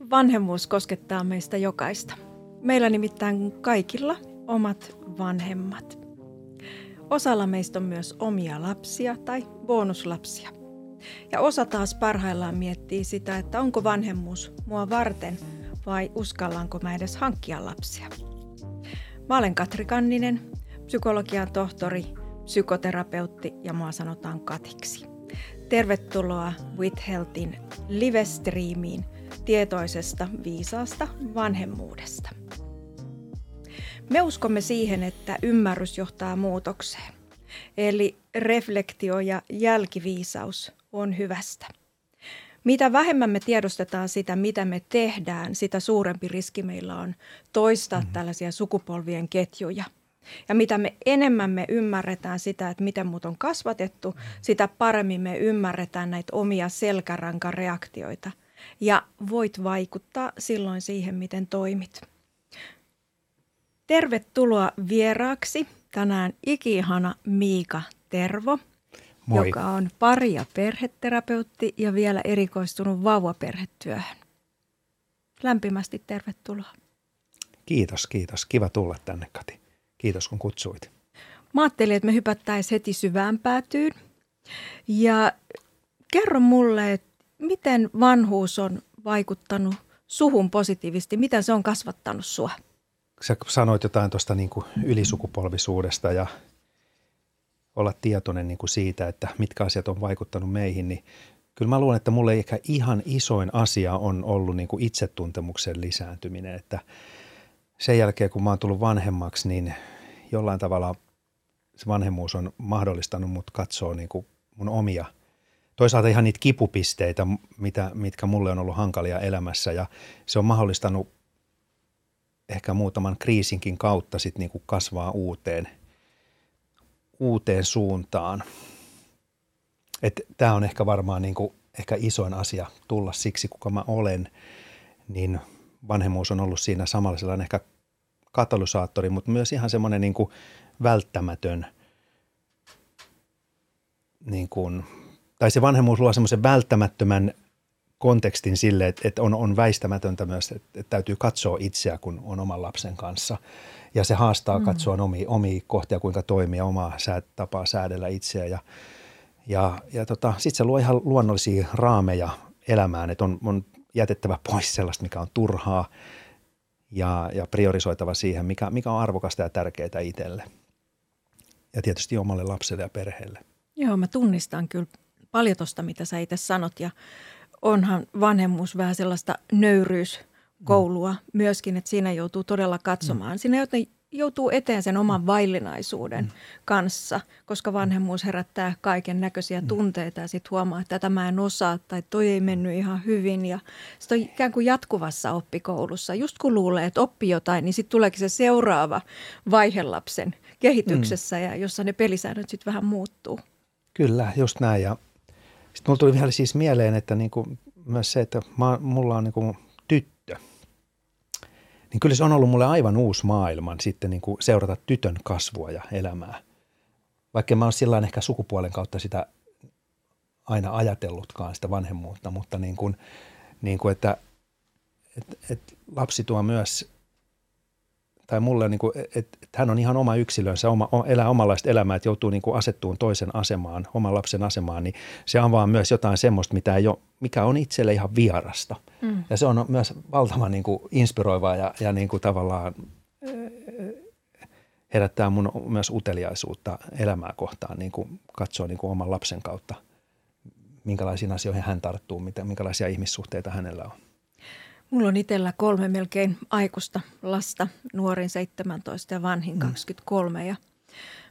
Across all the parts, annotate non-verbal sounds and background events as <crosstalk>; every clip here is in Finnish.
Vanhemmuus koskettaa meistä jokaista. Meillä nimittäin kaikilla omat vanhemmat. Osalla meistä on myös omia lapsia tai bonuslapsia. Ja osa taas parhaillaan miettii sitä, että onko vanhemmuus mua varten vai uskallanko mä edes hankkia lapsia. Mä olen Katri Kanninen, psykologian tohtori, psykoterapeutti ja mua sanotaan Katiksi. Tervetuloa With Healthin live-striimiin tietoisesta viisaasta vanhemmuudesta. Me uskomme siihen, että ymmärrys johtaa muutokseen. Eli reflektio ja jälkiviisaus on hyvästä. Mitä vähemmän me tiedostetaan sitä, mitä me tehdään, sitä suurempi riski meillä on toistaa mm-hmm. tällaisia sukupolvien ketjuja – ja mitä me enemmän me ymmärretään sitä, että miten mut on kasvatettu, sitä paremmin me ymmärretään näitä omia selkärankareaktioita. Ja voit vaikuttaa silloin siihen, miten toimit. Tervetuloa vieraaksi tänään ikihana Miika Tervo, Moi. joka on pari- ja perheterapeutti ja vielä erikoistunut vauvaperhetyöhön. Lämpimästi tervetuloa. Kiitos, kiitos. Kiva tulla tänne, Kati. Kiitos kun kutsuit. Mä ajattelin, että me hypättäisiin heti syvään päätyyn. Ja kerro mulle, että miten vanhuus on vaikuttanut suhun positiivisesti? Miten se on kasvattanut sua? Sä sanoit jotain tuosta niin ylisukupolvisuudesta ja olla tietoinen niin kuin siitä, että mitkä asiat on vaikuttanut meihin, niin kyllä mä luulen, että mulle ehkä ihan isoin asia on ollut niin kuin itsetuntemuksen lisääntyminen, että – sen jälkeen, kun mä oon tullut vanhemmaksi, niin jollain tavalla se vanhemmuus on mahdollistanut mut katsoa niin kuin mun omia, toisaalta ihan niitä kipupisteitä, mitä, mitkä mulle on ollut hankalia elämässä ja se on mahdollistanut ehkä muutaman kriisinkin kautta sit niin kuin kasvaa uuteen, uuteen suuntaan. Tämä on ehkä varmaan niin kuin, ehkä isoin asia tulla siksi, kuka mä olen, niin – vanhemmuus on ollut siinä samalla sellainen ehkä katalysaattori, mutta myös ihan semmoinen niin kuin välttämätön, niin kuin, tai se vanhemmuus luo semmoisen välttämättömän kontekstin sille, että, että on, on väistämätöntä myös, että, että täytyy katsoa itseä, kun on oman lapsen kanssa. Ja se haastaa mm. katsoa omia, omia kohtia, kuinka toimia, omaa sää, tapaa säädellä itseä. Ja, ja, ja tota, sitten se luo ihan luonnollisia raameja elämään, että on, on jätettävä pois sellaista, mikä on turhaa ja, ja priorisoitava siihen, mikä, mikä on arvokasta ja tärkeää itselle. Ja tietysti omalle lapselle ja perheelle. Joo, mä tunnistan kyllä paljon tuosta, mitä sä itse sanot ja onhan vanhemmuus vähän sellaista nöyryyskoulua mm. myöskin, että siinä joutuu todella katsomaan. Mm. Siinä joutuu eteen sen oman mm. vaillinaisuuden mm. kanssa, koska vanhemmuus herättää kaiken näköisiä mm. tunteita ja sitten huomaa, että tätä mä en osaa tai toi ei mennyt ihan hyvin. Ja sitten on ikään kuin jatkuvassa oppikoulussa. Just kun luulee, että oppi jotain, niin sitten tuleekin se seuraava vaihe lapsen kehityksessä, mm. ja jossa ne pelisäännöt sitten vähän muuttuu. Kyllä, just näin. Ja sitten mulla tuli vielä siis mieleen, että niinku myös se, että mä, mulla on niinku tyttö – niin kyllä se on ollut mulle aivan uusi maailman sitten niin kuin seurata tytön kasvua ja elämää. Vaikka mä oon sillä ehkä sukupuolen kautta sitä aina ajatellutkaan sitä vanhemmuutta, mutta niin kuin, niin kuin että, että, että lapsi tuo myös tai mulle, niin kuin, että, että hän on ihan oma yksilönsä, oma, elää omanlaista elämää, että joutuu niin kuin asettuun toisen asemaan, oman lapsen asemaan, niin se avaa myös jotain semmoista, mitä ei ole, mikä on itselle ihan vierasta. Mm. Ja se on myös valtavan niin kuin inspiroivaa ja, ja niin kuin tavallaan herättää mun myös uteliaisuutta elämää kohtaan, niin kuin katsoa niin kuin oman lapsen kautta, minkälaisiin asioihin hän tarttuu, mitä, minkälaisia ihmissuhteita hänellä on. Mulla on itsellä kolme melkein aikuista lasta, nuorin 17 ja vanhin 23. Mm. Ja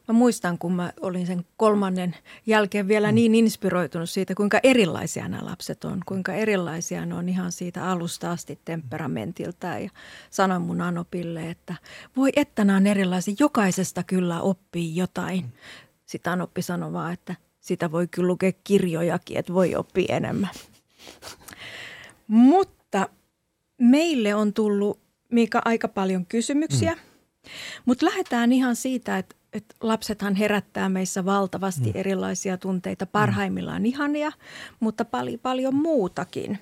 mä muistan, kun mä olin sen kolmannen jälkeen vielä mm. niin inspiroitunut siitä, kuinka erilaisia nämä lapset on. Kuinka erilaisia ne on ihan siitä alusta asti temperamentilta. Ja sanoin mun Anopille, että voi että nämä on erilaisia. Jokaisesta kyllä oppii jotain. Mm. Sitten Anoppi sanoi vaan, että sitä voi kyllä lukea kirjojakin, että voi oppia enemmän. Mutta <laughs> meille on tullut, Miika, aika paljon kysymyksiä, mm. mutta lähdetään ihan siitä, että, että lapsethan herättää meissä valtavasti mm. erilaisia tunteita, parhaimmillaan mm. ihania, mutta paljon, paljon muutakin.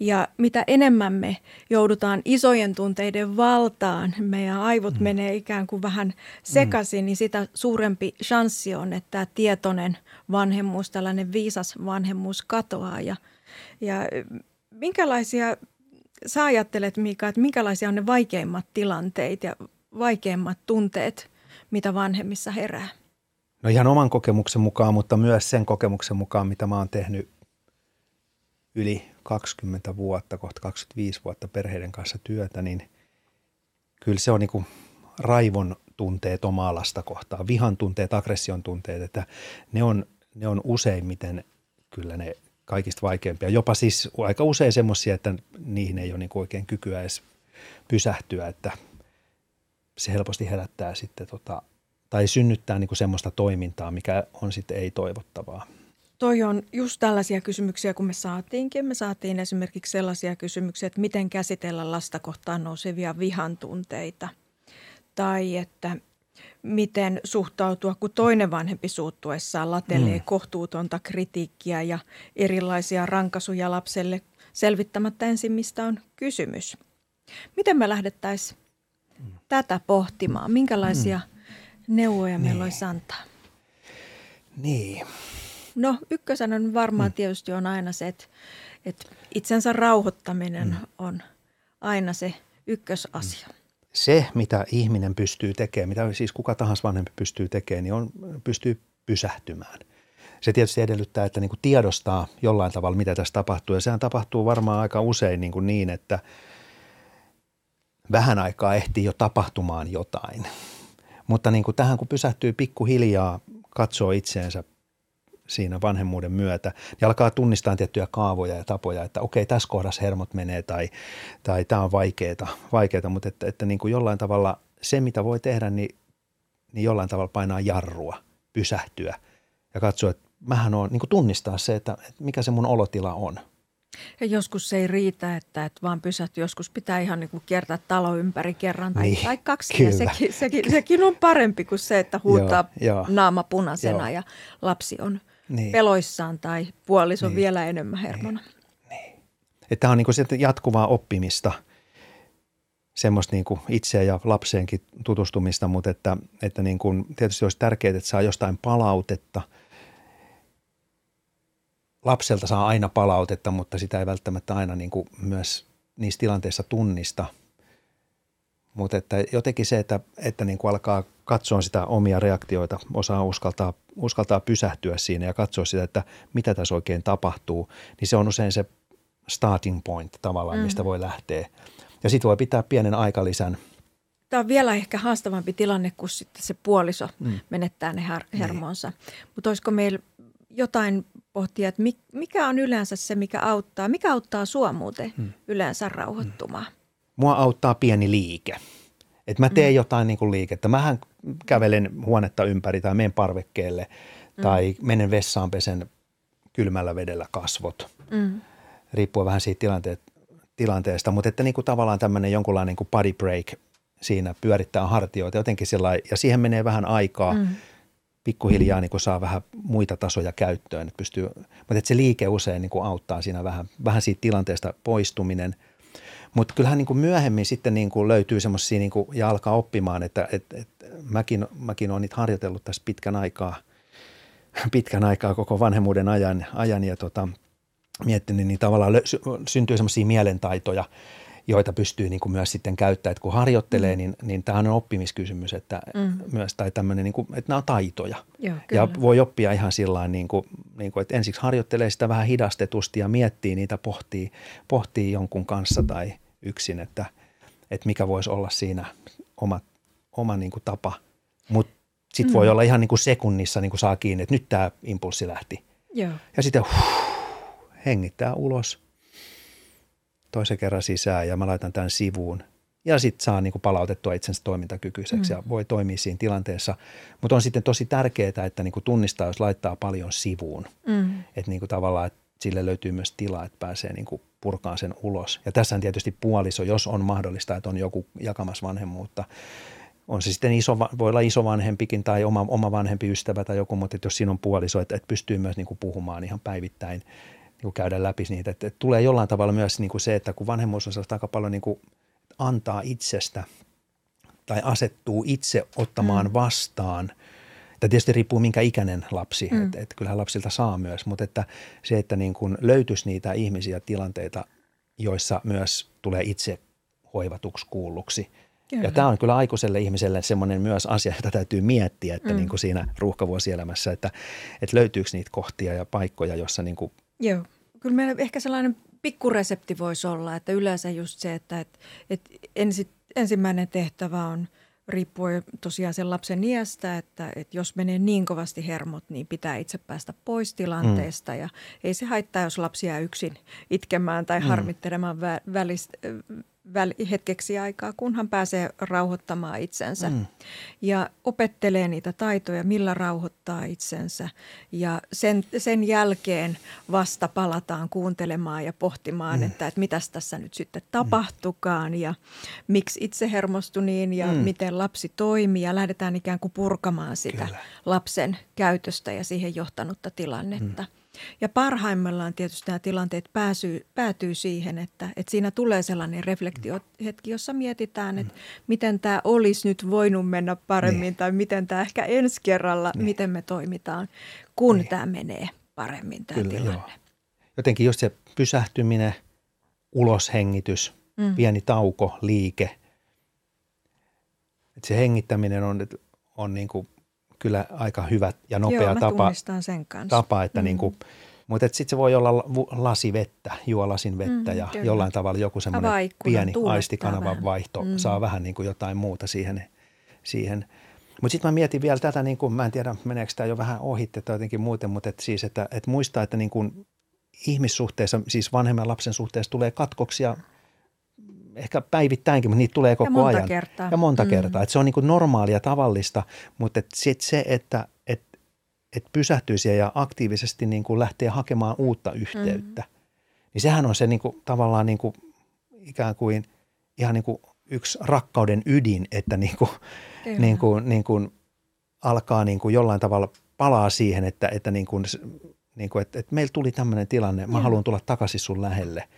Ja mitä enemmän me joudutaan isojen tunteiden valtaan, meidän aivot mm. menee ikään kuin vähän sekaisin, mm. niin sitä suurempi chanssi on, että tämä tietoinen vanhemmuus, tällainen viisas vanhemmuus katoaa. Ja, ja minkälaisia, sä ajattelet Mika, että minkälaisia on ne vaikeimmat tilanteet ja vaikeimmat tunteet, mitä vanhemmissa herää? No ihan oman kokemuksen mukaan, mutta myös sen kokemuksen mukaan, mitä mä oon tehnyt yli 20 vuotta, kohta 25 vuotta perheiden kanssa työtä, niin kyllä se on niin raivon tunteet omaa lasta kohtaan, vihan tunteet, aggression tunteet, että ne on, ne on useimmiten kyllä ne kaikista vaikeimpia. Jopa siis aika usein semmoisia, että niihin ei ole niin oikein kykyä edes pysähtyä, että se helposti herättää sitten tota, tai synnyttää niin kuin semmoista toimintaa, mikä on sitten ei-toivottavaa. Toi on just tällaisia kysymyksiä, kun me saatiinkin. Me saatiin esimerkiksi sellaisia kysymyksiä, että miten käsitellä lasta kohtaan nousevia vihan tunteita. Tai että miten suhtautua, kun toinen vanhempi suuttuessaan latelee mm. kohtuutonta kritiikkiä ja erilaisia rankasuja lapselle selvittämättä ensin, mistä on kysymys. Miten me lähdettäisiin mm. tätä pohtimaan? Minkälaisia mm. neuvoja meillä niin. olisi antaa? Niin. No ykkösenä varmaan mm. tietysti on aina se, että, että itsensä rauhoittaminen mm. on aina se ykkösasia. Mm. Se, mitä ihminen pystyy tekemään, mitä siis kuka tahansa vanhempi pystyy tekemään, niin on, pystyy pysähtymään. Se tietysti edellyttää, että niin kuin tiedostaa jollain tavalla, mitä tässä tapahtuu. Ja sehän tapahtuu varmaan aika usein niin, kuin niin että vähän aikaa ehtii jo tapahtumaan jotain. Mutta niin kuin tähän kun pysähtyy pikkuhiljaa, katsoo itseensä siinä vanhemmuuden myötä, niin alkaa tunnistaa tiettyjä kaavoja ja tapoja, että okei, tässä kohdassa hermot menee tai, tai tämä on vaikeaa, vaikeaa mutta että, että niin kuin jollain tavalla se, mitä voi tehdä, niin, niin jollain tavalla painaa jarrua, pysähtyä ja katsoa, että mähän on, niin kuin tunnistaa se, että, että mikä se mun olotila on. Ja joskus se ei riitä, että, että vaan pysähtyy. Joskus pitää ihan niin kuin kiertää talo ympäri kerran tai, niin, tai kaksi. Kyllä. Ja sekin, sekin, sekin on parempi kuin se, että huutaa joo, joo, naama punaisena joo. ja lapsi on niin. peloissaan tai puoliso niin. vielä enemmän hermona. Niin. niin. Että tämä on niin jatkuvaa oppimista, semmoista niin kuin itseä ja lapseenkin tutustumista, mutta että, että niin kuin, tietysti olisi tärkeää, että saa jostain palautetta. Lapselta saa aina palautetta, mutta sitä ei välttämättä aina niin kuin myös niissä tilanteissa tunnista – mutta että jotenkin se, että, että niin kuin alkaa katsoa sitä omia reaktioita, osaa uskaltaa, uskaltaa pysähtyä siinä ja katsoa sitä, että mitä tässä oikein tapahtuu, niin se on usein se starting point tavallaan, mm. mistä voi lähteä. Ja sitten voi pitää pienen aikalisän. Tämä on vielä ehkä haastavampi tilanne, kun sitten se puoliso mm. menettää ne her- niin. hermonsa. Niin. Mutta olisiko meillä jotain pohtia, että mikä on yleensä se, mikä auttaa, mikä auttaa sua muuten mm. yleensä rauhoittumaan? Mm mua auttaa pieni liike. Että mä teen mm. jotain niin kuin liikettä. Mähän kävelen huonetta ympäri tai menen parvekkeelle mm. tai menen vessaan pesen kylmällä vedellä kasvot. Mm. Riippuu vähän siitä tilanteet, tilanteesta, mutta että niin kuin tavallaan tämmöinen jonkunlainen niin kuin body break siinä pyörittää hartioita jotenkin sillä ja siihen menee vähän aikaa. Mm. Pikkuhiljaa niin kuin saa vähän muita tasoja käyttöön, että pystyy, mutta että se liike usein niin kuin auttaa siinä vähän, vähän siitä tilanteesta poistuminen – mutta kyllähän niin kuin myöhemmin sitten niin kuin löytyy semmoisia niin ja alkaa oppimaan, että et, et, mäkin, mäkin olen niitä harjoitellut tässä pitkän aikaa, pitkän aikaa koko vanhemmuuden ajan, ajan ja tota, miettinyt, niin tavallaan syntyy semmoisia mielentaitoja, joita pystyy niin kuin myös sitten käyttämään. Että kun harjoittelee, mm. niin, niin tämä on oppimiskysymys, että mm. myös, tai tämmöinen, niin kuin, että nämä on taitoja. Joo, ja voi oppia ihan sillä niin kuin, niin kuin, että ensiksi harjoittelee sitä vähän hidastetusti ja miettii niitä, pohtii, pohtii jonkun kanssa tai yksin, että, että mikä voisi olla siinä oma, oma niin kuin tapa. Mutta sitten mm. voi olla ihan niin kuin sekunnissa niin kuin saa kiinni, että nyt tämä impulssi lähti. Joo. Ja sitten huh, hengittää ulos – toisen kerran sisään ja mä laitan tämän sivuun. Ja sitten saa niin kuin palautettua itsensä toimintakykyiseksi mm. ja voi toimia siinä tilanteessa. Mutta on sitten tosi tärkeää, että niin kuin tunnistaa, jos laittaa paljon sivuun. Mm. Että niin kuin tavallaan, että sille löytyy myös tilaa, että pääsee niin kuin purkaan sen ulos. Ja tässä on tietysti puoliso, jos on mahdollista, että on joku jakamassa vanhemmuutta. On se sitten iso, voi olla isovanhempikin tai oma, oma vanhempi ystävä tai joku, mutta jos siinä on puoliso, että, että pystyy myös niin kuin puhumaan ihan päivittäin – niin käydä läpi niitä. Että, että tulee jollain tavalla myös niin kuin se, että kun vanhemmuus on aika paljon niin kuin antaa itsestä tai asettuu itse ottamaan mm. vastaan. Tämä tietysti riippuu minkä ikäinen lapsi, mm. että, että kyllähän lapsilta saa myös, mutta että se, että niin kuin löytyisi niitä ihmisiä, tilanteita, joissa myös tulee itse hoivatuksi kuulluksi – Kyllä. Ja tämä on kyllä aikuiselle ihmiselle semmoinen myös asia, jota täytyy miettiä, että mm. niin kuin siinä ruuhkavuosielämässä, että, että löytyykö niitä kohtia ja paikkoja, jossa niin kuin... Joo, kyllä meillä ehkä sellainen pikkuresepti voisi olla, että yleensä just se, että, että, että ensi, ensimmäinen tehtävä on riippuen tosiaan sen lapsen iästä, että, että jos menee niin kovasti hermot, niin pitää itse päästä pois tilanteesta. Mm. Ja ei se haittaa, jos lapsia yksin itkemään tai mm. harmittelemaan vä- välistä, hetkeksi aikaa, kunhan pääsee rauhoittamaan itsensä. Mm. Ja opettelee niitä taitoja, millä rauhoittaa itsensä. Ja sen, sen jälkeen vasta palataan kuuntelemaan ja pohtimaan, mm. että, että mitäs tässä nyt sitten tapahtukaan ja miksi itse hermostui niin ja mm. miten lapsi toimii. Ja lähdetään ikään kuin purkamaan sitä Kyllä. lapsen käytöstä ja siihen johtanutta tilannetta. Mm. Ja parhaimmillaan tietysti nämä tilanteet pääsyy, päätyy siihen, että, että siinä tulee sellainen reflektiohetki, jossa mietitään, että miten tämä olisi nyt voinut mennä paremmin niin. tai miten tämä ehkä ensi kerralla, niin. miten me toimitaan, kun niin. tämä menee paremmin tämä Kyllä, tilanne. Joo. Jotenkin just se pysähtyminen, uloshengitys, mm. pieni tauko, liike. Että se hengittäminen on, on niin kuin kyllä aika hyvä ja nopea Joo, tapa, sen kanssa. tapa, että mm. niin kuin, mutta sitten se voi olla lasi vettä, juo lasin vettä mm, ja kyllä. jollain tavalla joku semmoinen pieni aistikanavan vähän. vaihto mm. saa vähän niin kuin jotain muuta siihen. siihen. Mutta sitten mä mietin vielä tätä, niin kuin, mä en tiedä meneekö tämä jo vähän ohitte tai jotenkin muuten, mutta et siis, että et muistaa, että niin kuin ihmissuhteessa, siis vanhemman lapsen suhteessa tulee katkoksia – ehkä päivittäinkin, mutta niitä tulee koko ja monta ajan. Kertaa. Ja monta mm. kertaa. Että se on niin kuin normaalia, tavallista, mutta et sit se, että et, et pysähtyisi ja aktiivisesti niin kuin lähtee hakemaan uutta yhteyttä, mm. niin sehän on se niin kuin, tavallaan niin kuin, ikään kuin ihan niin kuin yksi rakkauden ydin, että niin kuin, niin kuin, niin kuin alkaa niin kuin jollain tavalla palaa siihen, että, että, niin kuin, niin kuin, että, että meillä tuli tämmöinen tilanne, mä Joo. haluan tulla takaisin sun lähelle.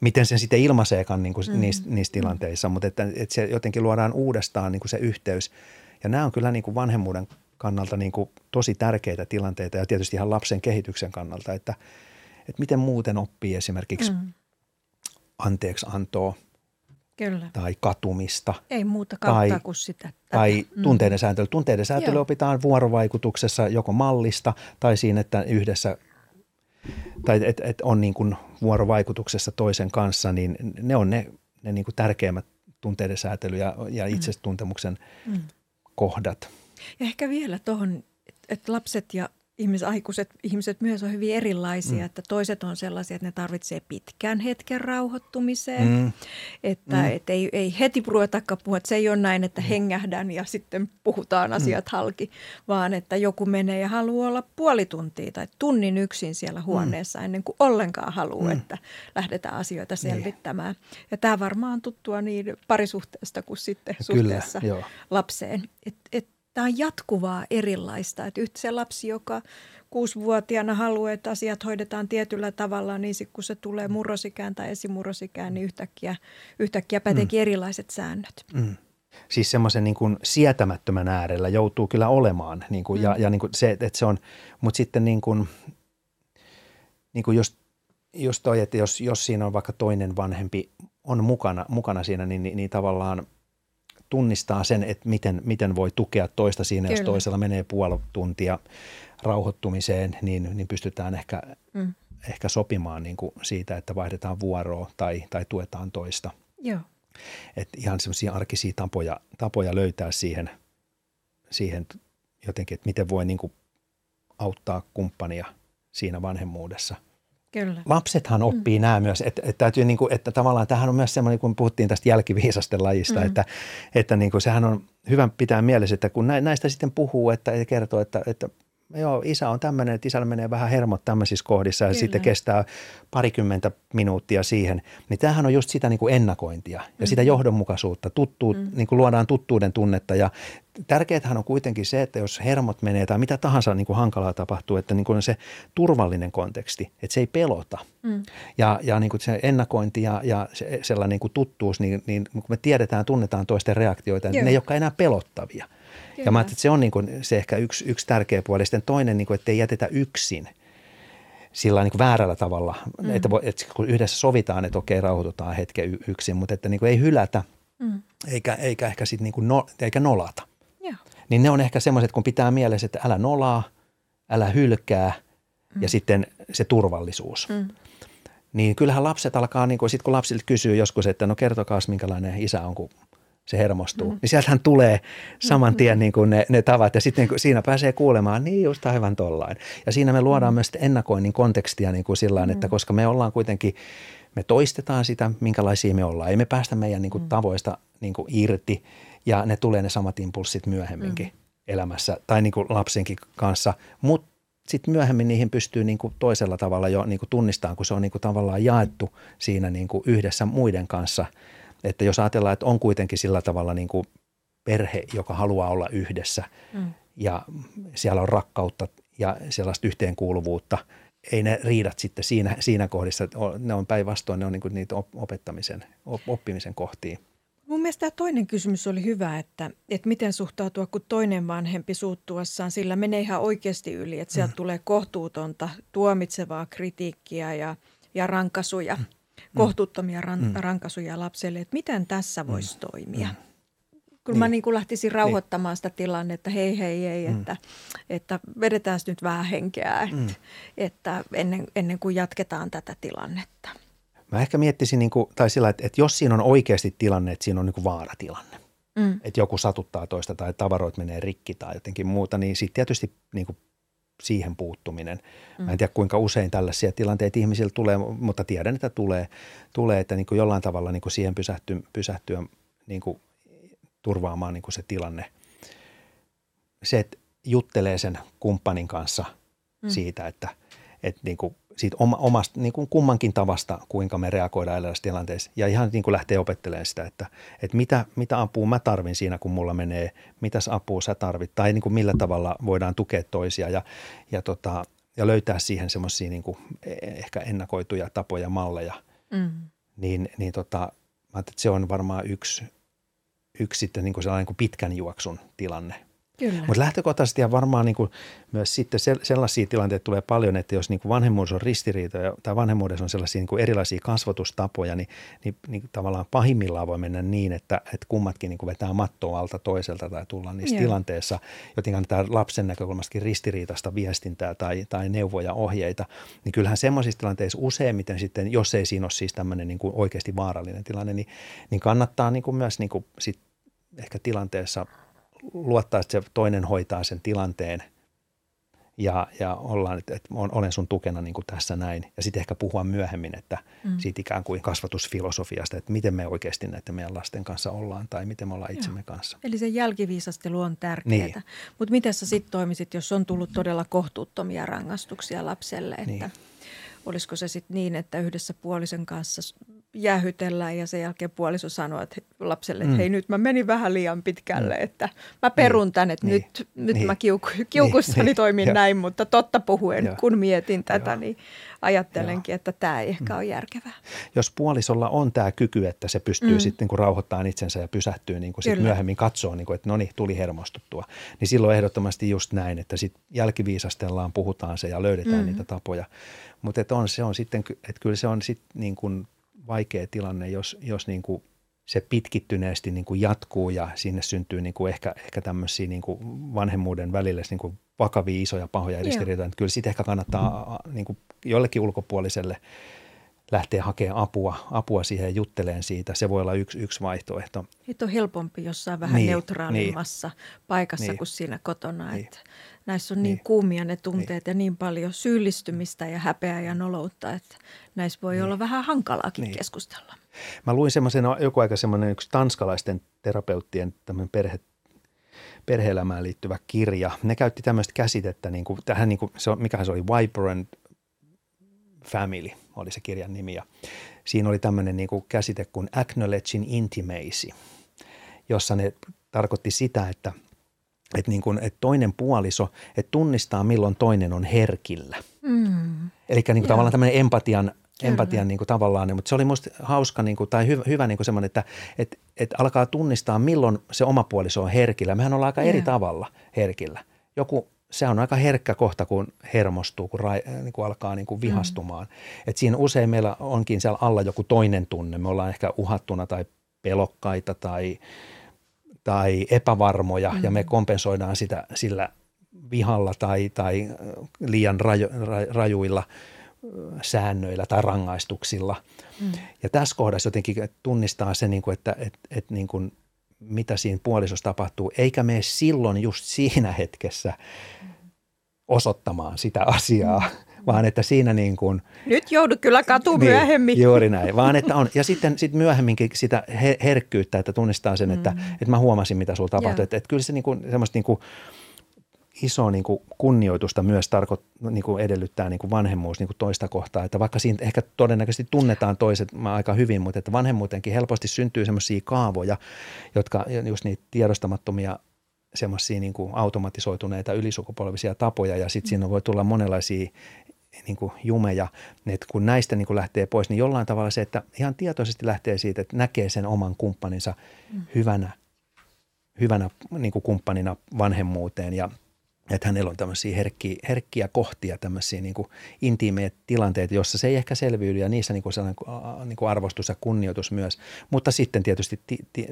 Miten sen sitten ilmaiseekaan niin kuin mm. niissä, niissä tilanteissa, mutta että, että se jotenkin luodaan uudestaan niin kuin se yhteys. Ja nämä on kyllä niin kuin vanhemmuuden kannalta niin kuin tosi tärkeitä tilanteita ja tietysti ihan lapsen kehityksen kannalta, että, että miten muuten oppii esimerkiksi mm. anteeksi antoa Kyllä. tai katumista. Ei muuta kautta tai, kuin sitä. Tätä. Tai mm. tunteiden sääntely. Tunteiden sääntely Joo. opitaan vuorovaikutuksessa joko mallista tai siinä, että yhdessä – tai että et on niin kuin vuorovaikutuksessa toisen kanssa, niin ne on ne, ne niin kuin tärkeimmät tunteiden säätely ja, ja mm. itsetuntemuksen mm. kohdat. Ja ehkä vielä tuohon, että lapset ja ihmisaikuiset ihmiset myös on hyvin erilaisia, mm. että toiset on sellaisia, että ne tarvitsee pitkän hetken rauhoittumiseen, mm. että mm. Et ei, ei heti ruvetakaan puhua, että se ei ole näin, että mm. hengähdän ja sitten puhutaan mm. asiat mm. halki, vaan että joku menee ja haluaa olla puoli tuntia tai tunnin yksin siellä mm. huoneessa mm. ennen kuin ollenkaan haluaa, mm. että lähdetään asioita niin. selvittämään. Niin. Ja tämä varmaan on tuttua niin parisuhteesta kuin sitten Kyllä, suhteessa joo. lapseen. Et, et tämä on jatkuvaa erilaista. Että yhtä se lapsi, joka kuusivuotiaana haluaa, että asiat hoidetaan tietyllä tavalla, niin sitten kun se tulee murrosikään tai esimurrosikään, niin yhtäkkiä, yhtäkkiä päteekin mm. erilaiset säännöt. Mm. Siis semmoisen niin kuin sietämättömän äärellä joutuu kyllä olemaan. Niin kuin, mm. Ja, ja niin kuin se, että se on, mutta sitten niin kuin, niin kuin jos, jos toi, että jos, jos siinä on vaikka toinen vanhempi on mukana, mukana siinä, niin, niin, niin tavallaan – tunnistaa sen, että miten, miten voi tukea toista siinä, Kyllä. jos toisella menee puoli tuntia rauhoittumiseen, niin, niin pystytään ehkä, mm. ehkä sopimaan niin kuin siitä, että vaihdetaan vuoroa tai, tai tuetaan toista. Joo. Et ihan semmoisia arkisia tapoja, tapoja löytää siihen, siihen jotenkin, että miten voi niin kuin auttaa kumppania siinä vanhemmuudessa – Kyllä. Lapsethan oppii mm. nämä myös, että, että, täytyy, niin kuin, että tavallaan tähän on myös semmoinen, kun puhuttiin tästä jälkiviisasten lajista, mm. että, että niin kuin, sehän on hyvä pitää mielessä, että kun näistä sitten puhuu että, ja kertoo, että, että joo, isä on tämmöinen, että isällä menee vähän hermot tämmöisissä kohdissa ja Kyllä. sitten kestää parikymmentä minuuttia siihen. Niin tämähän on just sitä niin kuin ennakointia ja mm. sitä johdonmukaisuutta, tuttuu, mm. niin kuin luodaan tuttuuden tunnetta ja tärkeätähän on kuitenkin se, että jos hermot menee tai mitä tahansa niin kuin hankalaa tapahtuu, että niin kuin se turvallinen konteksti, että se ei pelota. Mm. Ja, ja niin kuin se ennakointi ja, ja se, sellainen niin kuin tuttuus, niin, niin kun me tiedetään, tunnetaan toisten reaktioita, niin ne ei olekaan enää pelottavia. Kyllä. Ja mä että se on niin kuin se ehkä yksi, yksi tärkeä puoli. Sitten toinen, niin kuin, että ei jätetä yksin sillä niin kuin väärällä tavalla, mm. että, voi, että kun yhdessä sovitaan, että okei, rauhoitutaan hetken yksin, mutta että niin kuin ei hylätä mm. eikä, eikä ehkä sitten niin kuin no, eikä nolata. Ja. Niin ne on ehkä semmoiset, kun pitää mielessä, että älä nolaa, älä hylkää mm. ja sitten se turvallisuus. Mm. Niin kyllähän lapset alkaa, niin kuin, sit kun lapsilta kysyy joskus, että no kertokaa minkälainen isä on, kun se hermostuu. Mm. Niin sieltähän tulee saman tien niin kuin ne, ne tavat ja sitten niin siinä pääsee kuulemaan, niin just aivan tollain. Ja siinä me luodaan mm. myös ennakoinnin kontekstia niin kuin sillä että koska me ollaan kuitenkin, me toistetaan sitä, minkälaisia me ollaan. Ei me päästä meidän niin kuin, tavoista niin kuin, irti ja ne tulee ne samat impulssit myöhemminkin mm. elämässä tai niin kuin lapsenkin kanssa, mutta sitten myöhemmin niihin pystyy niin kuin toisella tavalla jo niin kuin tunnistamaan, kun se on niin kuin tavallaan jaettu siinä niin kuin yhdessä muiden kanssa – että jos ajatellaan, että on kuitenkin sillä tavalla niin kuin perhe, joka haluaa olla yhdessä mm. ja siellä on rakkautta ja sellaista yhteenkuuluvuutta, ei ne riidat sitten siinä, siinä kohdissa, ne on päinvastoin, ne on niin kuin niitä opettamisen, oppimisen kohtiin. Mun mielestä tämä toinen kysymys oli hyvä, että, että miten suhtautua, kun toinen vanhempi suuttuessaan, sillä menee ihan oikeasti yli, että sieltä mm. tulee kohtuutonta, tuomitsevaa kritiikkiä ja, ja rankasuja. Mm kohtuuttomia ran, mm. rankasuja lapselle, että miten tässä voisi mm. toimia. Mm. Kun niin. mä niin kuin lähtisin rauhoittamaan niin. sitä tilannetta, hei hei hei, mm. että, että vedetään nyt vähän henkeä, että, mm. että ennen, ennen kuin jatketaan tätä tilannetta. Mä ehkä miettisin, niin kuin, tai sillä, että, että jos siinä on oikeasti tilanne, että siinä on niin kuin vaaratilanne, mm. että joku satuttaa toista tai tavaroit menee rikki tai jotenkin muuta, niin sitten tietysti niin kuin siihen puuttuminen. Mm. Mä en tiedä kuinka usein tällaisia tilanteita ihmisillä tulee, mutta tiedän, että tulee, tulee että niin kuin jollain tavalla niin kuin siihen pysähtyä, pysähtyä niin kuin turvaamaan niin kuin se tilanne. Se, että juttelee sen kumppanin kanssa mm. siitä, että, että niin kuin siitä omasta niin kuin kummankin tavasta, kuinka me reagoidaan erilaisissa tilanteissa. Ja ihan niin kuin lähtee opettelemaan sitä, että, että mitä, mitä apua mä tarvin siinä, kun mulla menee, mitäs apua sä tarvit, tai niin kuin millä tavalla voidaan tukea toisia ja, ja, tota, ja löytää siihen semmoisia niin ehkä ennakoituja tapoja, malleja. Mm. Niin, niin tota, mä että se on varmaan yksi, yksi sitten niin kuin sellainen niin kuin pitkän juoksun tilanne – mutta lähtökohtaisesti ja varmaan niin kuin myös sitten sellaisia tilanteita tulee paljon, että jos niin kuin vanhemmuudessa on ristiriitoja tai vanhemmuudessa on sellaisia niin kuin erilaisia kasvatustapoja, niin, niin, niin tavallaan pahimmillaan voi mennä niin, että, että kummatkin niin kuin vetää mattoa alta toiselta tai tulla niissä Joo. tilanteissa, joten annetaan lapsen näkökulmastakin ristiriitaista viestintää tai, tai neuvoja, ohjeita, niin kyllähän semmoisissa tilanteissa useimmiten sitten, jos ei siinä ole siis tämmöinen niin kuin oikeasti vaarallinen tilanne, niin, niin kannattaa niin kuin myös niin kuin sit ehkä tilanteessa – luottaa, että se toinen hoitaa sen tilanteen ja, ja ollaan, että, että olen sun tukena niin kuin tässä näin. Ja sitten ehkä puhua myöhemmin, että mm. siitä ikään kuin kasvatusfilosofiasta, että miten me oikeasti näiden meidän lasten kanssa ollaan tai miten me ollaan itsemme Joo. kanssa. Eli se jälkiviisastelu on tärkeää. Niin. Mutta miten sä sitten toimisit, jos on tullut todella kohtuuttomia rangaistuksia lapselle, että niin. Olisiko se sitten niin, että yhdessä puolisen kanssa jäähytellään ja sen jälkeen puoliso sanoo että lapselle, että mm. hei nyt mä menin vähän liian pitkälle, mm. että mä perun niin. tän, että niin. nyt, nyt niin. mä kiuku, kiukussani niin. toimin niin. näin, mutta totta puhuen, Joo. kun mietin tätä, Joo. niin ajattelenkin, Joo. että tämä ei ehkä mm. ole järkevää. Jos puolisolla on tämä kyky, että se pystyy mm. sitten niin rauhoittamaan itsensä ja pysähtyy niin kuin sit myöhemmin katsoo, niin kuin, että no niin, tuli hermostuttua, niin silloin ehdottomasti just näin, että sitten jälkiviisastellaan, puhutaan se ja löydetään mm. niitä tapoja. Mutta on, se on sitten, että kyllä se on sitten niin kuin vaikea tilanne, jos, jos niin kuin se pitkittyneesti niin kuin jatkuu ja sinne syntyy niin kuin ehkä, ehkä tämmöisiä niin kuin vanhemmuuden välille niin kuin vakavia isoja pahoja ristiriitoja. Kyllä sitten ehkä kannattaa niin kuin jollekin ulkopuoliselle lähteä hakemaan apua, apua siihen jutteleen siitä. Se voi olla yksi, yksi vaihtoehto. Nyt on helpompi jossain vähän niin, neutraalimmassa niin, paikassa niin, kuin siinä kotona. Niin, että näissä on niin, niin kuumia ne tunteet niin. ja niin paljon syyllistymistä ja häpeää ja noloutta, että näissä voi niin. olla vähän hankalaakin niin. keskustella. Mä luin semmoisen joku aika semmoinen yksi tanskalaisten terapeuttien tämmöinen perhe perheelämään liittyvä kirja. Ne käytti tämmöistä käsitettä, niin kuin, tähän, niin kuin, se, mikä se oli, Vibrant Family oli se kirjan nimi. Ja siinä oli tämmöinen niin kuin käsite kuin acknowledging intimacy, jossa ne tarkoitti sitä, että, että, niin kuin, että toinen puoliso, että tunnistaa milloin toinen on herkillä. Mm. Eli niin kuin tavallaan tämmöinen empatian empatian niin kuin tavallaan, niin, mutta se oli musta hauska niin kuin, tai hyvä, hyvä niin kuin semmoinen, että että että alkaa tunnistaa, milloin se oma puoliso on herkillä. Mehän ollaan aika yeah. eri tavalla herkillä. Joku, se on aika herkkä kohta, kun hermostuu, kun, ra, niin kuin alkaa niin kuin vihastumaan. Mm. Et siinä usein meillä onkin siellä alla joku toinen tunne. Me ollaan ehkä uhattuna tai pelokkaita tai, tai epävarmoja mm. ja me kompensoidaan sitä sillä vihalla tai, tai liian raju, rajuilla – säännöillä tai rangaistuksilla. Mm. Ja tässä kohdassa jotenkin tunnistaa se, niin kuin, että, että, että niin kuin, mitä siinä puolisossa tapahtuu, eikä mene silloin just siinä hetkessä osoittamaan sitä asiaa, mm. Vaan että siinä niin kuin... Nyt joudut kyllä katu niin, myöhemmin. Juuri näin, vaan että on, ja sitten sit myöhemminkin sitä herkkyyttä, että tunnistaa sen, että, mm. että mä huomasin, mitä sulla tapahtui. Että, että kyllä se niin kuin, semmoista niin kuin, iso niin kuin kunnioitusta myös tarko, niin kuin edellyttää niin kuin vanhemmuus niin kuin toista kohtaa. Että vaikka siinä ehkä todennäköisesti tunnetaan toiset aika hyvin, mutta että vanhemmuutenkin helposti syntyy semmoisia kaavoja, jotka just niitä tiedostamattomia semmoisia niin kuin automatisoituneita ylisukupolvisia tapoja ja sitten siinä voi tulla monenlaisia niin kuin jumeja, että kun näistä niin kuin lähtee pois, niin jollain tavalla se, että ihan tietoisesti lähtee siitä, että näkee sen oman kumppaninsa mm. hyvänä, hyvänä niin kuin kumppanina vanhemmuuteen ja että hänellä on tämmöisiä herkkiä, herkkiä kohtia, tämmöisiä niin intiimejä tilanteita, joissa se ei ehkä selviydy ja niissä niin kuin sellainen niin kuin arvostus ja kunnioitus myös. Mutta sitten tietysti,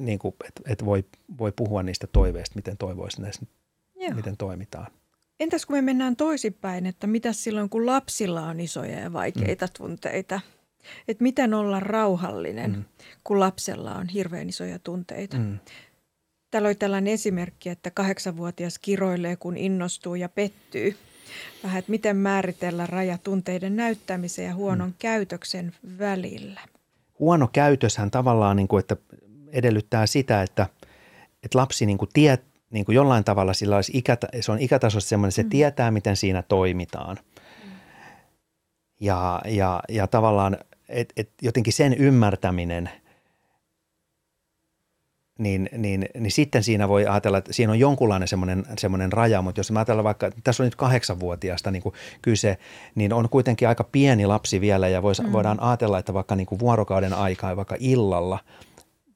niin että et voi, voi puhua niistä toiveista, miten toivoisi näissä, Joo. miten toimitaan. Entäs kun me mennään toisinpäin, että mitä silloin kun lapsilla on isoja ja vaikeita mm. tunteita? Että miten olla rauhallinen, mm. kun lapsella on hirveän isoja tunteita? Mm. Täällä oli tällainen esimerkki, että kahdeksanvuotias kiroilee, kun innostuu ja pettyy. Vähän, että miten määritellä raja tunteiden näyttämisen ja huonon hmm. käytöksen välillä. Huono käytöshän tavallaan, niin kuin, että edellyttää sitä, että, että lapsi niin kuin tie, niin kuin jollain tavalla sillä olisi ikätä, se on ikätasossa sellainen, se hmm. tietää, miten siinä toimitaan. Hmm. Ja, ja, ja tavallaan, että et jotenkin sen ymmärtäminen – niin, niin, niin sitten siinä voi ajatella, että siinä on jonkunlainen semmoinen, semmoinen raja, mutta jos mä ajatellaan vaikka, tässä on nyt kahdeksanvuotiaasta niin kuin kyse, niin on kuitenkin aika pieni lapsi vielä ja vois, mm. voidaan ajatella, että vaikka niin kuin vuorokauden aikaa, vaikka illalla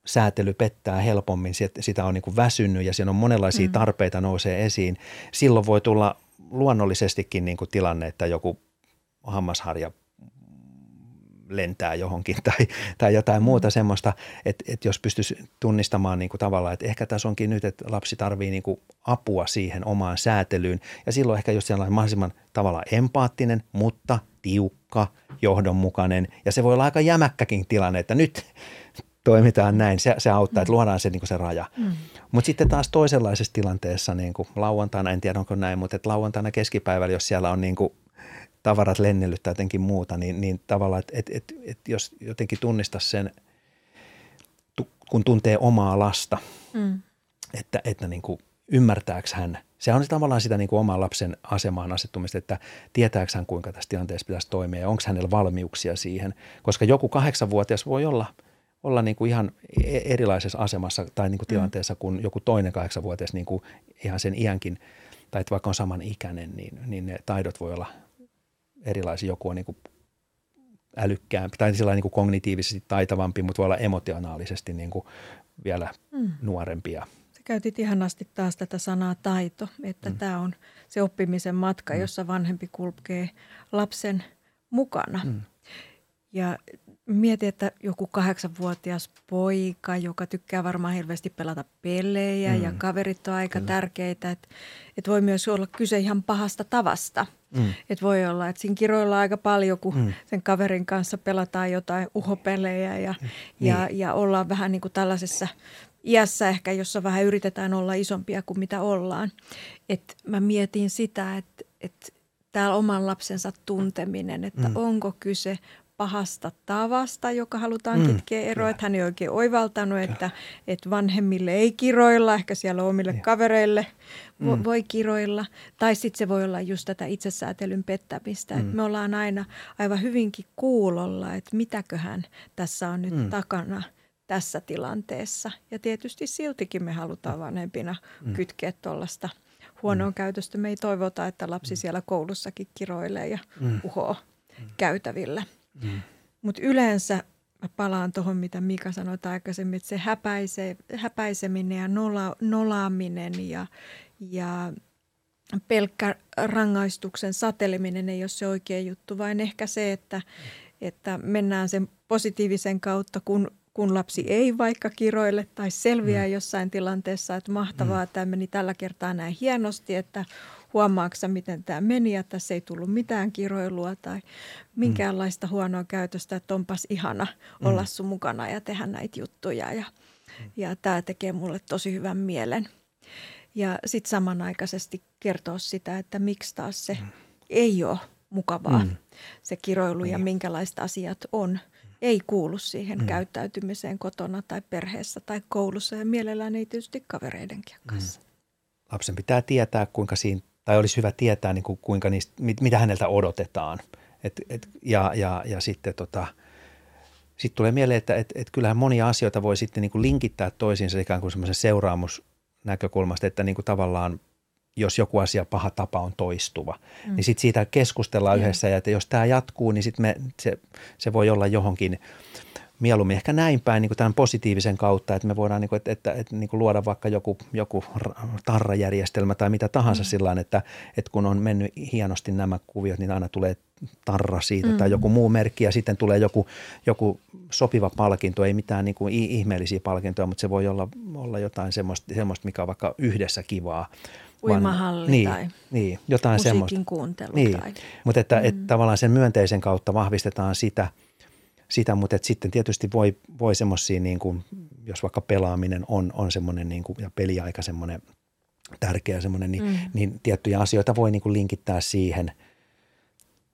säätely pettää helpommin, sitä on niin kuin väsynyt ja siinä on monenlaisia mm. tarpeita nousee esiin. Silloin voi tulla luonnollisestikin niin kuin tilanne, että joku hammasharja lentää johonkin <laughs> tai, tai jotain muuta semmoista, että, että jos pystyisi tunnistamaan niin kuin tavallaan, että ehkä tässä onkin nyt, että lapsi tarvii niin kuin apua siihen omaan säätelyyn ja silloin ehkä just sellainen mahdollisimman tavallaan empaattinen, mutta tiukka, johdonmukainen ja se voi olla aika jämäkkäkin tilanne, että nyt toimitaan näin, se, se auttaa, että luodaan se, niin se raja. Mm. Mutta sitten taas toisenlaisessa tilanteessa, niin kuin lauantaina, en tiedä onko näin, mutta että lauantaina keskipäivällä, jos siellä on niin kuin tavarat lennellyt tai jotenkin muuta, niin, niin tavallaan, että et, et, et jos jotenkin tunnista sen, kun tuntee omaa lasta, mm. että, että niin kuin ymmärtääkö hän, se on tavallaan sitä niin kuin oman lapsen asemaan asettumista, että tietääkö hän kuinka tässä tilanteessa pitäisi toimia ja onko hänellä valmiuksia siihen, koska joku kahdeksanvuotias voi olla olla niin kuin ihan e-, erilaisessa asemassa tai niin kuin mm. tilanteessa kuin joku toinen kahdeksanvuotias niin kuin ihan sen iänkin, tai että vaikka on saman ikäinen, niin, niin ne taidot voi olla erilaisia. Joku on niin kuin älykkäämpi tai sellainen niin kuin kognitiivisesti taitavampi, mutta voi olla emotionaalisesti niin kuin vielä mm. nuorempia. Sä käytit ihanasti taas tätä sanaa taito, että mm. tämä on se oppimisen matka, mm. jossa vanhempi kulkee lapsen mukana. Mm. Ja Mietin, että joku kahdeksanvuotias poika, joka tykkää varmaan hirveästi pelata pelejä mm. ja kaverit on aika Kyllä. tärkeitä, että, että voi myös olla kyse ihan pahasta tavasta. Mm. Että voi olla, että siinä kiroilla aika paljon, kun mm. sen kaverin kanssa pelataan jotain uhopelejä ja, niin. ja, ja ollaan vähän niin kuin tällaisessa iässä ehkä, jossa vähän yritetään olla isompia kuin mitä ollaan. Et mä mietin sitä, että, että täällä oman lapsensa tunteminen, että mm. onko kyse pahasta tavasta, joka halutaan mm, kitkeä eroa. Että hän ei oikein oivaltanut, että, että vanhemmille ei kiroilla, ehkä siellä omille ja. kavereille vo, mm. voi kiroilla. Tai sitten se voi olla just tätä itsesäätelyn pettämistä. Mm. Että me ollaan aina aivan hyvinkin kuulolla, että mitäköhän tässä on nyt mm. takana tässä tilanteessa. Ja tietysti siltikin me halutaan vanhempina mm. kytkeä tuollaista – huonoa mm. käytöstä. Me ei toivota, että lapsi mm. siellä koulussakin kiroilee ja mm. uhoo mm. käytävillä. Mm. Mutta yleensä mä palaan tuohon, mitä Mika sanoi aikaisemmin, että se häpäise, häpäiseminen ja nola, nolaaminen ja, ja pelkkä rangaistuksen sateleminen ei ole se oikea juttu, vaan ehkä se, että, että mennään sen positiivisen kautta, kun kun lapsi ei vaikka kiroille tai selviää mm. jossain tilanteessa, että mahtavaa, mm. tämä meni tällä kertaa näin hienosti, että huomaaksa, miten tämä meni, että tässä ei tullut mitään kiroilua tai minkäänlaista huonoa käytöstä, että onpas ihana mm. olla sun mukana ja tehdä näitä juttuja ja, mm. ja tämä tekee mulle tosi hyvän mielen. Ja sitten samanaikaisesti kertoa sitä, että miksi taas se mm. ei ole mukavaa, mm. se kiroilu ja niin. minkälaiset asiat on – ei kuulu siihen mm. käyttäytymiseen kotona tai perheessä tai koulussa ja mielellään ei tietysti kavereidenkin mm. kanssa. Mm. Lapsen pitää tietää, kuinka siinä, tai olisi hyvä tietää, niin kuin, kuinka niistä, mit, mitä häneltä odotetaan. Et, et, ja, ja, ja sitten tota, sitten tulee mieleen, että et, et kyllähän monia asioita voi sitten niin kuin linkittää toisiinsa ikään kuin semmoisen seuraamusnäkökulmasta, että niin kuin tavallaan – jos joku asia, paha tapa on toistuva, mm. niin sitten siitä keskustellaan mm. yhdessä ja että jos tämä jatkuu, niin sitten se, se voi olla johonkin mieluummin ehkä näin päin niin kuin tämän positiivisen kautta, että me voidaan niin kuin, että, että, että, niin kuin luoda vaikka joku, joku tarrajärjestelmä tai mitä tahansa mm. sillä että, että kun on mennyt hienosti nämä kuviot, niin aina tulee tarra siitä mm. tai joku muu merkki ja sitten tulee joku, joku sopiva palkinto, ei mitään niin kuin ihmeellisiä palkintoja, mutta se voi olla, olla jotain semmoista, semmoista, mikä on vaikka yhdessä kivaa uimahalli niin, tai niin, jotain musiikin semmoista. kuuntelu. Niin. Tai. Mutta että, mm. että tavallaan sen myönteisen kautta vahvistetaan sitä, sitä mutta että sitten tietysti voi, voi semmoisia, niin kuin, jos vaikka pelaaminen on, on semmoinen niin kuin, ja peliaika semmoinen tärkeä semmoinen, niin, mm. niin tiettyjä asioita voi niin kuin linkittää siihen.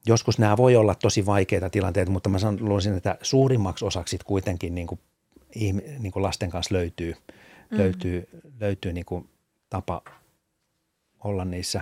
Joskus nämä voi olla tosi vaikeita tilanteita, mutta mä sanoisin, että suurimmaksi osaksi kuitenkin niin kuin, niin kuin lasten kanssa löytyy, mm. löytyy, löytyy niin kuin tapa olla niissä.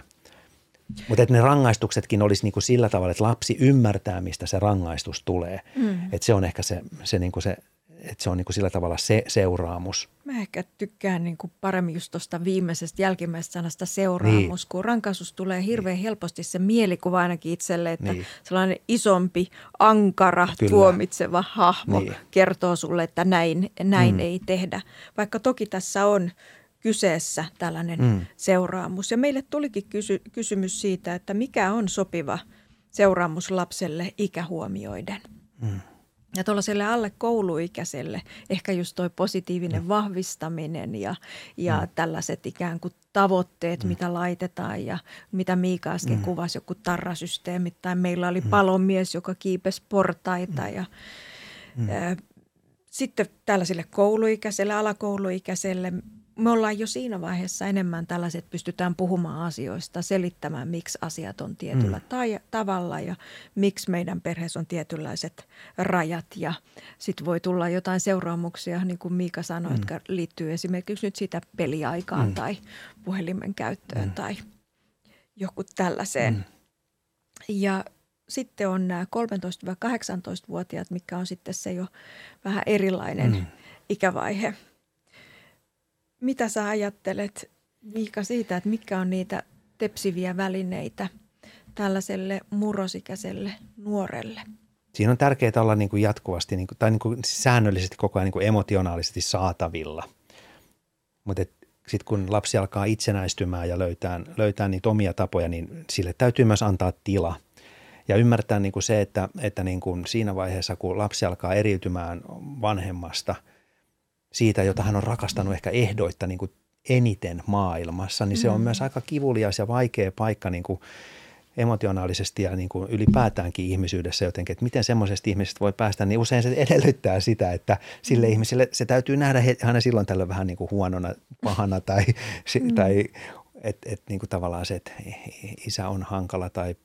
Mutta että ne rangaistuksetkin olisi niinku sillä tavalla, että lapsi ymmärtää, mistä se rangaistus tulee. Mm. Että se on ehkä se, se, niinku se että se on niinku sillä tavalla se seuraamus. Mä ehkä tykkään niinku paremmin just tuosta viimeisestä jälkimmäisestä sanasta seuraamus, niin. kun rankaisuus tulee hirveän niin. helposti se mielikuva ainakin itselle, että niin. sellainen isompi, ankara, Kyllä. tuomitseva hahmo niin. kertoo sulle, että näin, näin mm. ei tehdä. Vaikka toki tässä on kyseessä tällainen mm. seuraamus. Ja meille tulikin kysy- kysymys siitä, että mikä on sopiva seuraamus lapselle ikähuomioiden. Mm. Ja tuollaiselle alle kouluikäiselle ehkä just toi positiivinen mm. vahvistaminen ja, ja mm. tällaiset ikään kuin tavoitteet, mm. mitä laitetaan ja mitä Miika äsken mm. kuvasi, joku tarrasysteemit tai meillä oli mm. palomies, joka kiipesi portaita mm. ja mm. Ä, sitten tällaiselle kouluikäiselle, alakouluikäiselle me ollaan jo siinä vaiheessa enemmän tällaiset, pystytään puhumaan asioista, selittämään, miksi asiat on tietyllä mm. tai, tavalla ja miksi meidän perheessä on tietynlaiset rajat. Ja sitten voi tulla jotain seuraamuksia, niin kuin Miika sanoi, mm. jotka liittyy esimerkiksi nyt sitä peliaikaan mm. tai puhelimen käyttöön mm. tai joku tällaiseen. Mm. Ja sitten on nämä 13-18-vuotiaat, mikä on sitten se jo vähän erilainen mm. ikävaihe – mitä sä ajattelet, Miika, siitä, että mitkä on niitä tepsiviä välineitä tällaiselle murrosikäiselle nuorelle? Siinä on tärkeää olla niin kuin jatkuvasti niin kuin, tai niin kuin säännöllisesti koko ajan niin kuin emotionaalisesti saatavilla. Mutta sitten kun lapsi alkaa itsenäistymään ja löytää, löytää niitä omia tapoja, niin sille täytyy myös antaa tila. Ja ymmärtää niin kuin se, että, että niin kuin siinä vaiheessa, kun lapsi alkaa eriytymään vanhemmasta – siitä, jota hän on rakastanut ehkä ehdoitta niin kuin eniten maailmassa, niin se on mm. myös aika kivulias ja vaikea paikka niin kuin emotionaalisesti ja niin kuin ylipäätäänkin ihmisyydessä jotenkin, että miten semmoisesta ihmisestä voi päästä, niin usein se edellyttää sitä, että sille mm. ihmiselle se täytyy nähdä hänen silloin tällöin vähän niin kuin huonona, pahana tai, <laughs> mm. tai että et, niin kuin tavallaan se, että isä on hankala tai,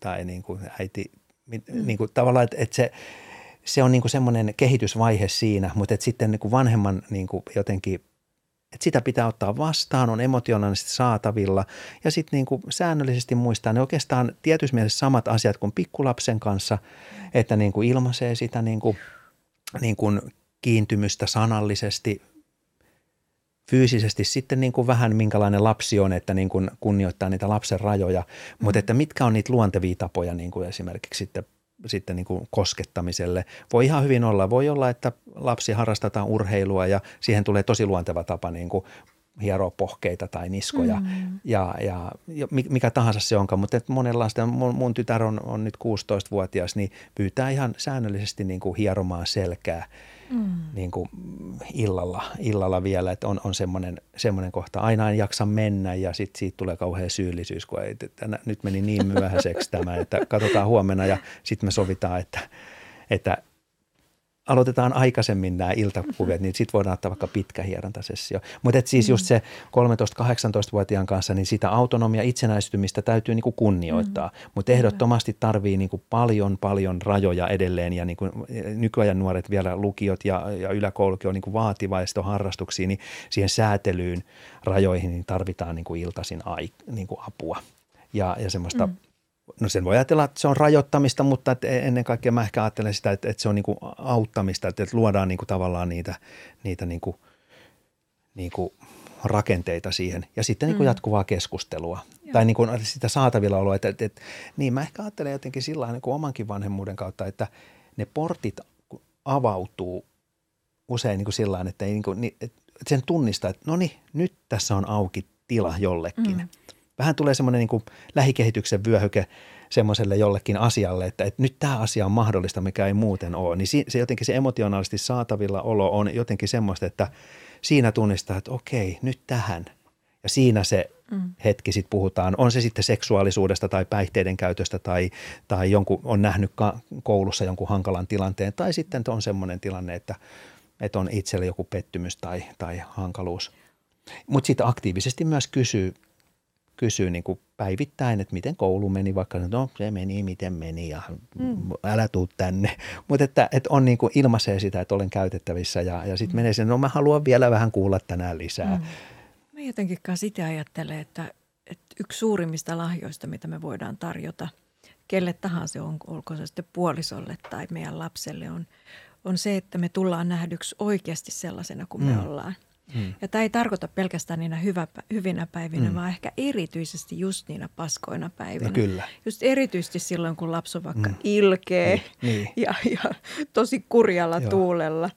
tai niin kuin äiti mm. niin kuin, tavallaan, että, että se, se on niin kuin semmoinen kehitysvaihe siinä, mutta että sitten niin kuin vanhemman niin kuin jotenkin, että sitä pitää ottaa vastaan, on emotionaalisesti saatavilla. Ja sitten niin kuin säännöllisesti muistaa ne oikeastaan tietyssä mielessä samat asiat kuin pikkulapsen kanssa, että niin kuin ilmaisee sitä niin kuin, niin kuin kiintymystä sanallisesti, fyysisesti. Sitten niin kuin vähän minkälainen lapsi on, että niin kuin kunnioittaa niitä lapsen rajoja, mm. mutta että mitkä on niitä luontevia tapoja niin kuin esimerkiksi sitten sitten niin kuin koskettamiselle. Voi ihan hyvin olla. Voi olla, että lapsi harrastetaan urheilua ja siihen tulee tosi luonteva tapa niin kuin hieroa pohkeita tai niskoja mm. ja, ja, ja mikä tahansa se onkaan. Mutta monella sitä, mun, mun tytär on, on nyt 16-vuotias, niin pyytää ihan säännöllisesti niin kuin hieromaan selkää mm. niin kuin illalla, illalla vielä, että on, on semmoinen, semmoinen kohta. Aina en jaksa mennä ja sitten siitä tulee kauhean syyllisyys, kun ei, että nyt meni niin myöhäiseksi tämä, että katsotaan huomenna ja sitten me sovitaan, että, että aloitetaan aikaisemmin nämä iltakuvet, niin sitten voidaan ottaa vaikka pitkä hierontasessio. Mutta siis just se 13-18-vuotiaan kanssa, niin sitä autonomia itsenäistymistä täytyy niinku kunnioittaa. Mm. Mutta ehdottomasti tarvii niinku paljon, paljon rajoja edelleen ja niinku nykyajan nuoret vielä lukiot ja, ja yläkoulukin on niinku vaativaisto harrastuksia, niin siihen säätelyyn, rajoihin niin tarvitaan niinku iltaisin ai, niinku apua ja, ja semmoista mm No sen voi ajatella, että se on rajoittamista, mutta että ennen kaikkea mä ehkä ajattelen sitä, että, että se on niin kuin auttamista, että, että luodaan niin kuin tavallaan niitä, niitä niin kuin, niin kuin rakenteita siihen ja sitten niin kuin mm. jatkuvaa keskustelua Joo. tai niin kuin sitä saatavilla oloa. Että, että, että, niin mä ehkä ajattelen jotenkin sillä niin kuin omankin vanhemmuuden kautta, että ne portit avautuu usein niin kuin sillä että, ei niin kuin, että sen tunnistaa, että no niin, nyt tässä on auki tila jollekin. Mm vähän tulee semmoinen niin kuin lähikehityksen vyöhyke semmoiselle jollekin asialle, että, että nyt tämä asia on mahdollista, mikä ei muuten ole. Niin se jotenkin se emotionaalisesti saatavilla olo on jotenkin semmoista, että siinä tunnistaa, että okei, nyt tähän. Ja siinä se mm. hetki sitten puhutaan, on se sitten seksuaalisuudesta tai päihteiden käytöstä tai, tai jonkun on nähnyt koulussa jonkun hankalan tilanteen tai sitten on semmoinen tilanne, että, että on itselle joku pettymys tai, tai hankaluus. Mutta sitten aktiivisesti myös kysyy kysyy niin kuin päivittäin, että miten koulu meni, vaikka no se meni, miten meni ja mm. älä tuu tänne. <laughs> Mutta että, että on niin kuin ilmaisee sitä, että olen käytettävissä ja, ja sitten mm. menee sen, no mä haluan vielä vähän kuulla tänään lisää. Mm. Mä jotenkin sitä ajattelen, että, että yksi suurimmista lahjoista, mitä me voidaan tarjota kelle tahansa, on, olko se sitten puolisolle tai meidän lapselle, on, on se, että me tullaan nähdyksi oikeasti sellaisena kuin mm. me ollaan – Mm. Ja tämä ei tarkoita pelkästään niinä hyvä, hyvinä päivinä, mm. vaan ehkä erityisesti just niinä paskoina päivinä. No kyllä. Just erityisesti silloin, kun lapsi on vaikka mm. ilkee niin, niin. <laughs> Ja, ja tosi kurjalla Joo. tuulella.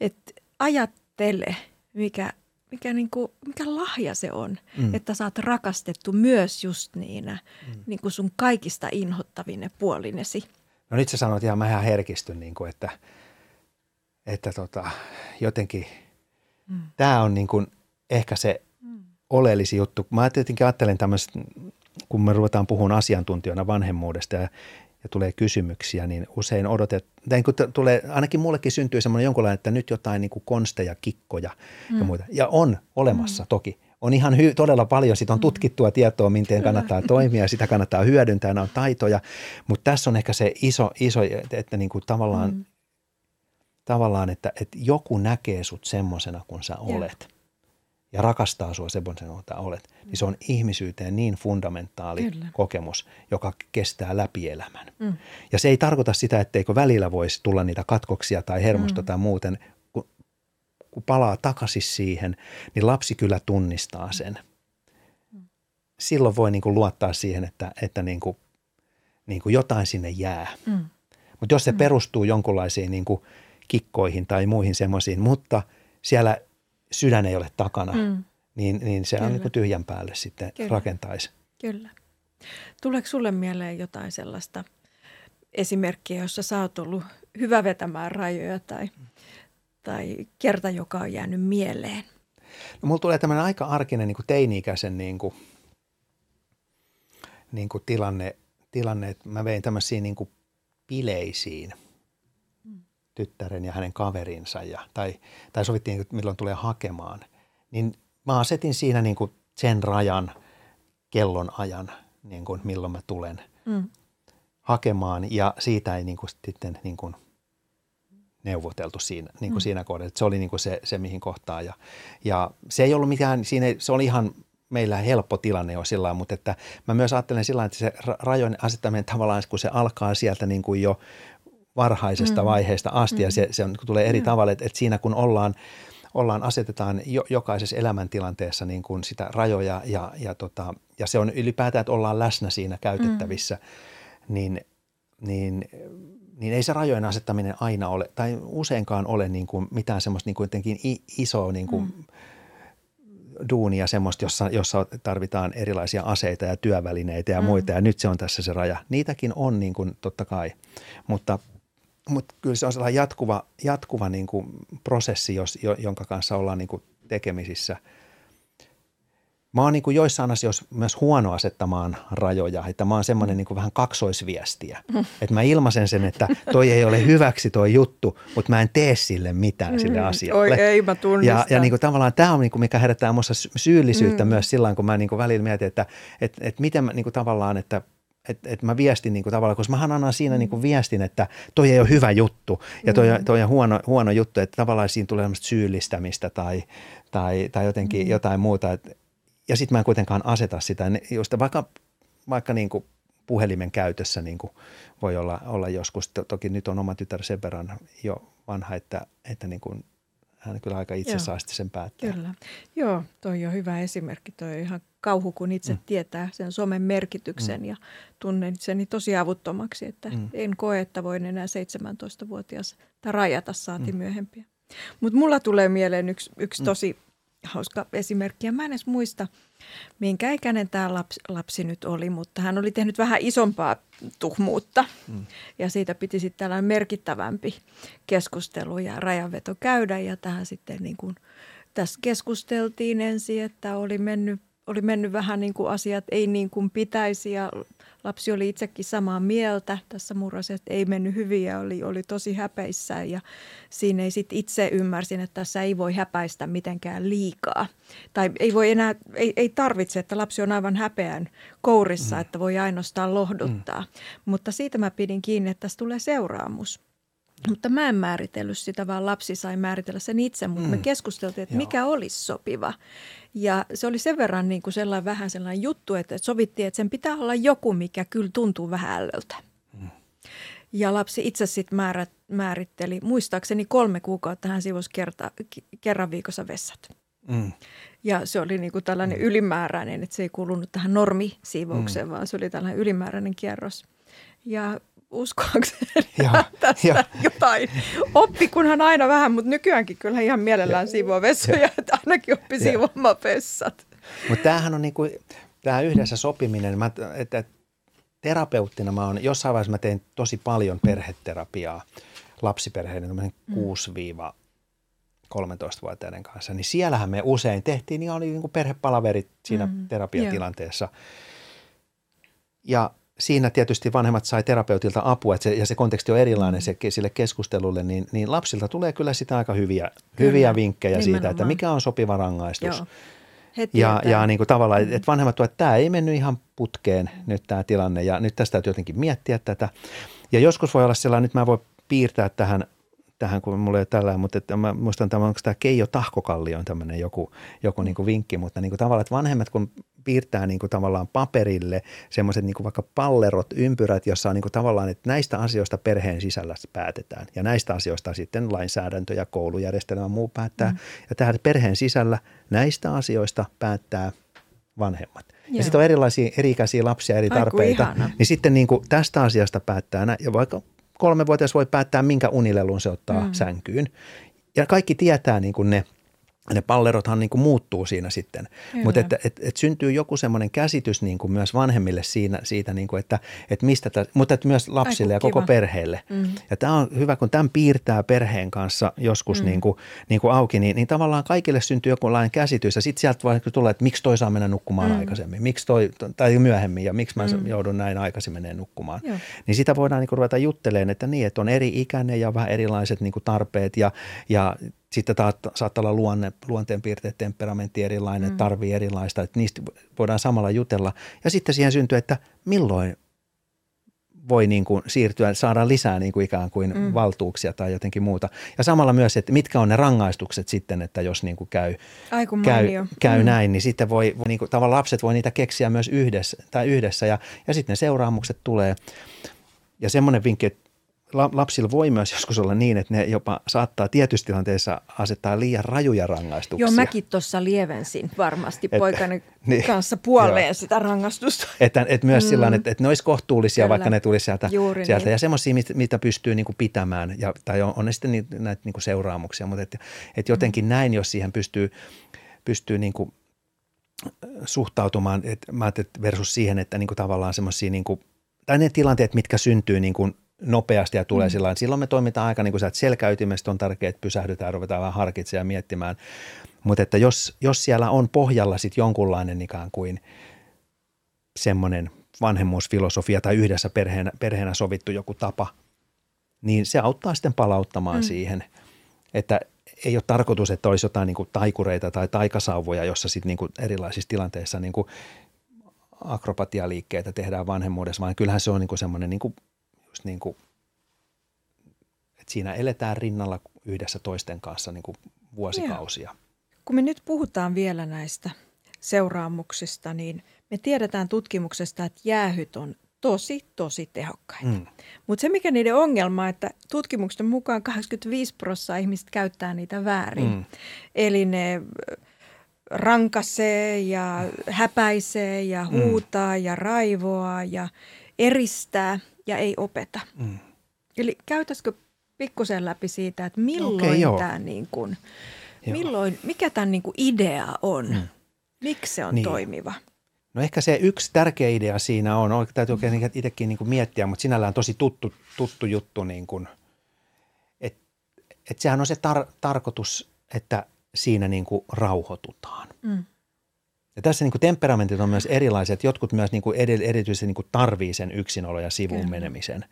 Et ajattele, mikä, mikä, niinku, mikä lahja se on, mm. että oot rakastettu myös just niinä mm. niinku sun kaikista inhottavine puolinesi. No nyt sä sanoit ihan, mä ihan herkistyn, niin kuin, että, että tota, jotenkin – Mm. Tämä on niin kuin ehkä se mm. oleellisin juttu. Mä tietenkin ajattelen tämmöistä, kun me ruvetaan puhumaan asiantuntijana vanhemmuudesta ja, ja tulee kysymyksiä, niin usein odotet, niin kun tulee, ainakin mullekin syntyy semmoinen jonkunlainen, että nyt jotain niin kuin konsteja, kikkoja mm. ja muita. Ja on olemassa mm. toki. On ihan hy- todella paljon, siitä on mm. tutkittua tietoa, miten kannattaa toimia, sitä kannattaa hyödyntää, nämä on taitoja. Mutta tässä on ehkä se iso, iso että niin kuin tavallaan mm tavallaan, että, että joku näkee sut semmoisena kuin sä olet ja, ja rakastaa sua semmoisena kuin sä olet, niin se on ihmisyyteen niin fundamentaali Kyllä. kokemus, joka kestää läpi elämän. Mm. Ja se ei tarkoita sitä, etteikö välillä voisi tulla niitä katkoksia tai hermosta mm. tai muuten, kun, kun palaa takaisin siihen, niin lapsi kyllä tunnistaa sen. Mm. Silloin voi niin kuin luottaa siihen, että, että niin kuin, niin kuin jotain sinne jää. Mm. Mutta jos se mm. perustuu jonkunlaisiin niin kuin – kikkoihin tai muihin semmoisiin, mutta siellä sydän ei ole takana, mm. niin, niin se on niin tyhjän päälle sitten Kyllä. rakentaisi. Kyllä. Tuleeko sulle mieleen jotain sellaista esimerkkiä, jossa sä oot ollut hyvä vetämään rajoja tai, tai kerta, joka on jäänyt mieleen? No mulla tulee tämmöinen aika arkinen niin kuin teini-ikäisen niin kuin, niin kuin tilanne, tilanne, että mä vein tämmöisiin niin kuin bileisiin – tyttären ja hänen kaverinsa ja, tai, tai sovittiin, että milloin tulee hakemaan, niin mä asetin siinä niin kuin sen rajan, kellon ajan, niin kuin milloin mä tulen mm. hakemaan ja siitä ei niin kuin sitten niin kuin neuvoteltu siinä, niin kuin mm. siinä kohdassa. Se oli niin kuin se, se, mihin kohtaan. Ja, ja se ei ollut mikään, siinä ei, se oli ihan meillä helppo tilanne jo sillä mutta että mä myös ajattelen sillä että se rajojen asettaminen tavallaan, kun se alkaa sieltä niin kuin jo varhaisesta mm. vaiheesta asti mm. ja se, se on, tulee eri mm. tavalla, että, että siinä kun ollaan, ollaan asetetaan jo, jokaisessa elämäntilanteessa niin kuin sitä rajoja ja, ja, tota, ja se on ylipäätään, että ollaan läsnä siinä käytettävissä, mm. niin, niin niin ei se rajojen asettaminen aina ole, tai useinkaan ole niin kuin mitään semmoista niin kuin jotenkin isoa niin kuin mm. duunia semmoista, jossa, jossa tarvitaan erilaisia aseita ja työvälineitä ja mm. muita, ja nyt se on tässä se raja. Niitäkin on niin kuin, totta kai, mutta, mutta kyllä se on sellainen jatkuva, jatkuva niin kuin prosessi, jos, jonka kanssa ollaan niin kuin tekemisissä – Mä oon niin kuin joissain asioissa myös huono asettamaan rajoja, että mä oon semmoinen niin kuin vähän kaksoisviestiä. <laughs> Mm. Että mä ilmaisen sen, että toi ei ole hyväksi toi juttu, mutta mä en tee sille mitään mm. sille asialle. Oi ei, mä tunnistan. Ja, ja niin kuin tavallaan tämä on niin kuin mikä herättää minussa syyllisyyttä mm. myös silloin, kun mä niin kuin välillä mietin, että et, et miten mä niin kuin tavallaan, että että et mä viestin niin kuin tavallaan, koska mä annan siinä mm. niin kuin viestin, että toi ei ole hyvä juttu ja toi, mm. toi on huono, huono juttu, että tavallaan siinä tulee syyllistämistä tai, tai, tai jotenkin mm. jotain muuta, että ja sitten mä en kuitenkaan aseta sitä, josta vaikka, vaikka niin kuin puhelimen käytössä niin kuin voi olla, olla joskus. Toki nyt on oma tytär sen verran jo vanha, että, että niin kuin hän kyllä aika itse saa sen päättää. Kyllä. Joo, toi on hyvä esimerkki. Toi on ihan kauhu, kun itse mm. tietää sen somen merkityksen mm. ja tunnen itseni tosi avuttomaksi, että mm. en koe, että voin enää 17-vuotias rajata saati mm. myöhempiä. Mutta mulla tulee mieleen yksi, yksi mm. tosi hauska esimerkki. Ja mä en edes muista, minkä ikäinen tämä lapsi, lapsi nyt oli, mutta hän oli tehnyt vähän isompaa tuhmuutta. Mm. Ja siitä piti sitten tällainen merkittävämpi keskustelu ja rajanveto käydä. Ja tähän sitten niin kuin, tässä keskusteltiin ensin, että oli mennyt, oli mennyt vähän niin kuin asiat ei niin kuin pitäisi ja lapsi oli itsekin samaa mieltä tässä murrosessa, että ei mennyt hyvin ja oli, oli tosi häpeissään ja siinä ei sitten itse ymmärsin, että tässä ei voi häpäistä mitenkään liikaa. Tai ei voi enää, ei, ei tarvitse, että lapsi on aivan häpeän kourissa, mm. että voi ainoastaan lohduttaa. Mm. Mutta siitä mä pidin kiinni, että tässä tulee seuraamus. Mutta mä en määritellyt sitä, vaan lapsi sai määritellä sen itse, mutta mm. me keskusteltiin, että Joo. mikä olisi sopiva. Ja se oli sen verran niin kuin sellainen vähän sellainen juttu, että sovittiin, että sen pitää olla joku, mikä kyllä tuntuu vähän ällöltä. Mm. Ja lapsi itse sitten määrät, määritteli, muistaakseni kolme kuukautta hän sivusi kerta, kerran viikossa vessat. Mm. Ja se oli niin kuin tällainen mm. ylimääräinen, että se ei kuulunut tähän normisiivoukseen, mm. vaan se oli tällainen ylimääräinen kierros. Ja uskoakseni ja, <laughs> tästä ja. jotain oppi, kunhan aina vähän, mutta nykyäänkin kyllä ihan mielellään siivoa vessoja, että ainakin oppi siivoamaan vessat. Mutta tämähän on niinku, tämä yhdessä sopiminen, mä, että terapeuttina mä oon, jossain vaiheessa mä tein tosi paljon perheterapiaa lapsiperheiden mm. 6-13-vuotiaiden kanssa, niin siellähän me usein tehtiin, niin oli niin perhepalaverit siinä mm. terapiatilanteessa. Ja siinä tietysti vanhemmat sai terapeutilta apua että se, ja se konteksti on erilainen se, sille keskustelulle, niin, niin lapsilta tulee kyllä sitä aika hyviä, kyllä, hyviä vinkkejä nimenomaan. siitä, että mikä on sopiva rangaistus. Joo. ja, ja niin kuin tavallaan, että vanhemmat tuovat, että tämä ei mennyt ihan putkeen nyt tämä tilanne ja nyt tästä täytyy jotenkin miettiä tätä. Ja joskus voi olla sellainen, nyt mä voin piirtää tähän tähän, kun mulla ei ole tällä, mutta että mä muistan tämän, onko tämä Keijo Tahkokalli on tämmöinen joku, joku niin kuin vinkki, mutta niin kuin tavallaan, että vanhemmat kun piirtää niin kuin tavallaan paperille semmoiset niin kuin vaikka pallerot, ympyrät, jossa on niin kuin tavallaan, että näistä asioista perheen sisällä päätetään ja näistä asioista sitten lainsäädäntö ja koulujärjestelmä muu päättää. Mm. Ja tähän perheen sisällä näistä asioista päättää vanhemmat. Joo. Ja sitten on erilaisia eri-ikäisiä lapsia, eri tarpeita. Niin sitten niin kuin tästä asiasta päättää, ja vaikka kolmevuotias voi päättää, minkä unilelun se ottaa mm. sänkyyn. Ja kaikki tietää niin kuin ne – ne pallerothan niin kuin muuttuu siinä sitten. Mutta että et, et syntyy joku semmoinen käsitys niin kuin myös vanhemmille siinä, siitä, niin kuin, että, että mistä, tä, mutta että myös lapsille Aiku, ja koko kiva. perheelle. Mm. Ja tämä on hyvä, kun tämän piirtää perheen kanssa joskus mm. niin kuin, niin kuin auki, niin, niin tavallaan kaikille syntyy jokinlainen käsitys. Ja sitten sieltä voi tulla, että miksi toi saa mennä nukkumaan mm. aikaisemmin, miksi toi, tai myöhemmin ja miksi mä mm. joudun näin aikaisin menee nukkumaan. Joo. Niin sitä voidaan niin kuin ruveta juttelemaan, että niin, että on eri ikäinen ja vähän erilaiset niin kuin tarpeet ja, ja sitten taas saattaa olla luonne, luonteenpiirteet, temperamentti erilainen, mm. tarvii erilaista, että niistä voidaan samalla jutella. Ja sitten siihen syntyy, että milloin voi niin kuin siirtyä, saada lisää niin kuin ikään kuin mm. valtuuksia tai jotenkin muuta. Ja samalla myös, että mitkä on ne rangaistukset sitten, että jos niin kuin käy, käy, käy Mm. näin, niin sitten voi, voi niin kuin, tavallaan lapset voi niitä keksiä myös yhdessä, tai yhdessä ja, ja sitten ne seuraamukset tulee. Ja semmoinen vinkki, että lapsilla voi myös joskus olla niin, että ne jopa saattaa tietyissä tilanteissa asettaa liian rajuja rangaistuksia. Joo, mäkin tuossa lievensin varmasti Et- poikani <laughs> niin, kanssa puoleen joo. sitä rangaistusta. Että, että myös mm. Sillä että, että ne olisi kohtuullisia, Kyllä. vaikka ne tulisi sieltä. Juuri sieltä. niin. Ja semmoisia, mit- mitä pystyy niin kuin pitämään, ja, tai on, on ne sitten niitä, näitä niin kuin seuraamuksia, mutta että, että jotenkin mm. näin, jos siihen pystyy, pystyy niin kuin suhtautumaan, että mä ajattelin, versus siihen, että niin kuin tavallaan semmoisia, niin kuin, tai ne tilanteet, mitkä syntyy niin kuin nopeasti ja tulee mm. sillä silloin me toimitaan aika niin kuin sä, että selkäytimestä on tärkeää, että pysähdytään, ruvetaan vähän harkitsemaan ja miettimään, mutta että jos, jos siellä on pohjalla sitten jonkunlainen ikään kuin semmoinen vanhemmuusfilosofia tai yhdessä perheenä, perheenä sovittu joku tapa, niin se auttaa sitten palauttamaan mm. siihen, että ei ole tarkoitus, että olisi jotain niin kuin taikureita tai taikasauvoja, jossa sitten niin kuin erilaisissa tilanteissa niin kuin akrobatialiikkeitä tehdään vanhemmuudessa, vaan kyllähän se on niin kuin semmoinen niin kuin, just niin kuin, että siinä eletään rinnalla yhdessä toisten kanssa niin kuin vuosikausia. Kun me nyt puhutaan vielä näistä seuraamuksista, niin me tiedetään tutkimuksesta, että jäähyt on tosi, tosi tehokkaita. Mm. Mutta se, mikä niiden ongelma, on, että tutkimusten mukaan 85 prosenttia ihmistä käyttää niitä väärin. Mm. Mm. Eli ne ö, rankasee ja häpäisee ja huutaa mm. ja raivoaa ja eristää ja ei opeta. Mm. Eli käytäisikö pikkusen läpi siitä, että milloin joo. tämä niin kuin, milloin, mikä tämän niin kuin idea on? Mm. Miksi se on Niin. niin. toimiva? No ehkä se yksi tärkeä idea siinä on, on täytyy oikein itsekin niin kuin miettiä, mutta sinällään tosi tuttu, tuttu juttu, niin kuin, että et sehän on se tar- tarkoitus, että siinä niin kuin rauhoitutaan. Mm. Ja tässä niin kuin temperamentit on myös erilaiset. Jotkut myös niin kuin eri, erityisesti niin kuin tarvii sen yksinolo ja sivuun Kyllä. menemisen.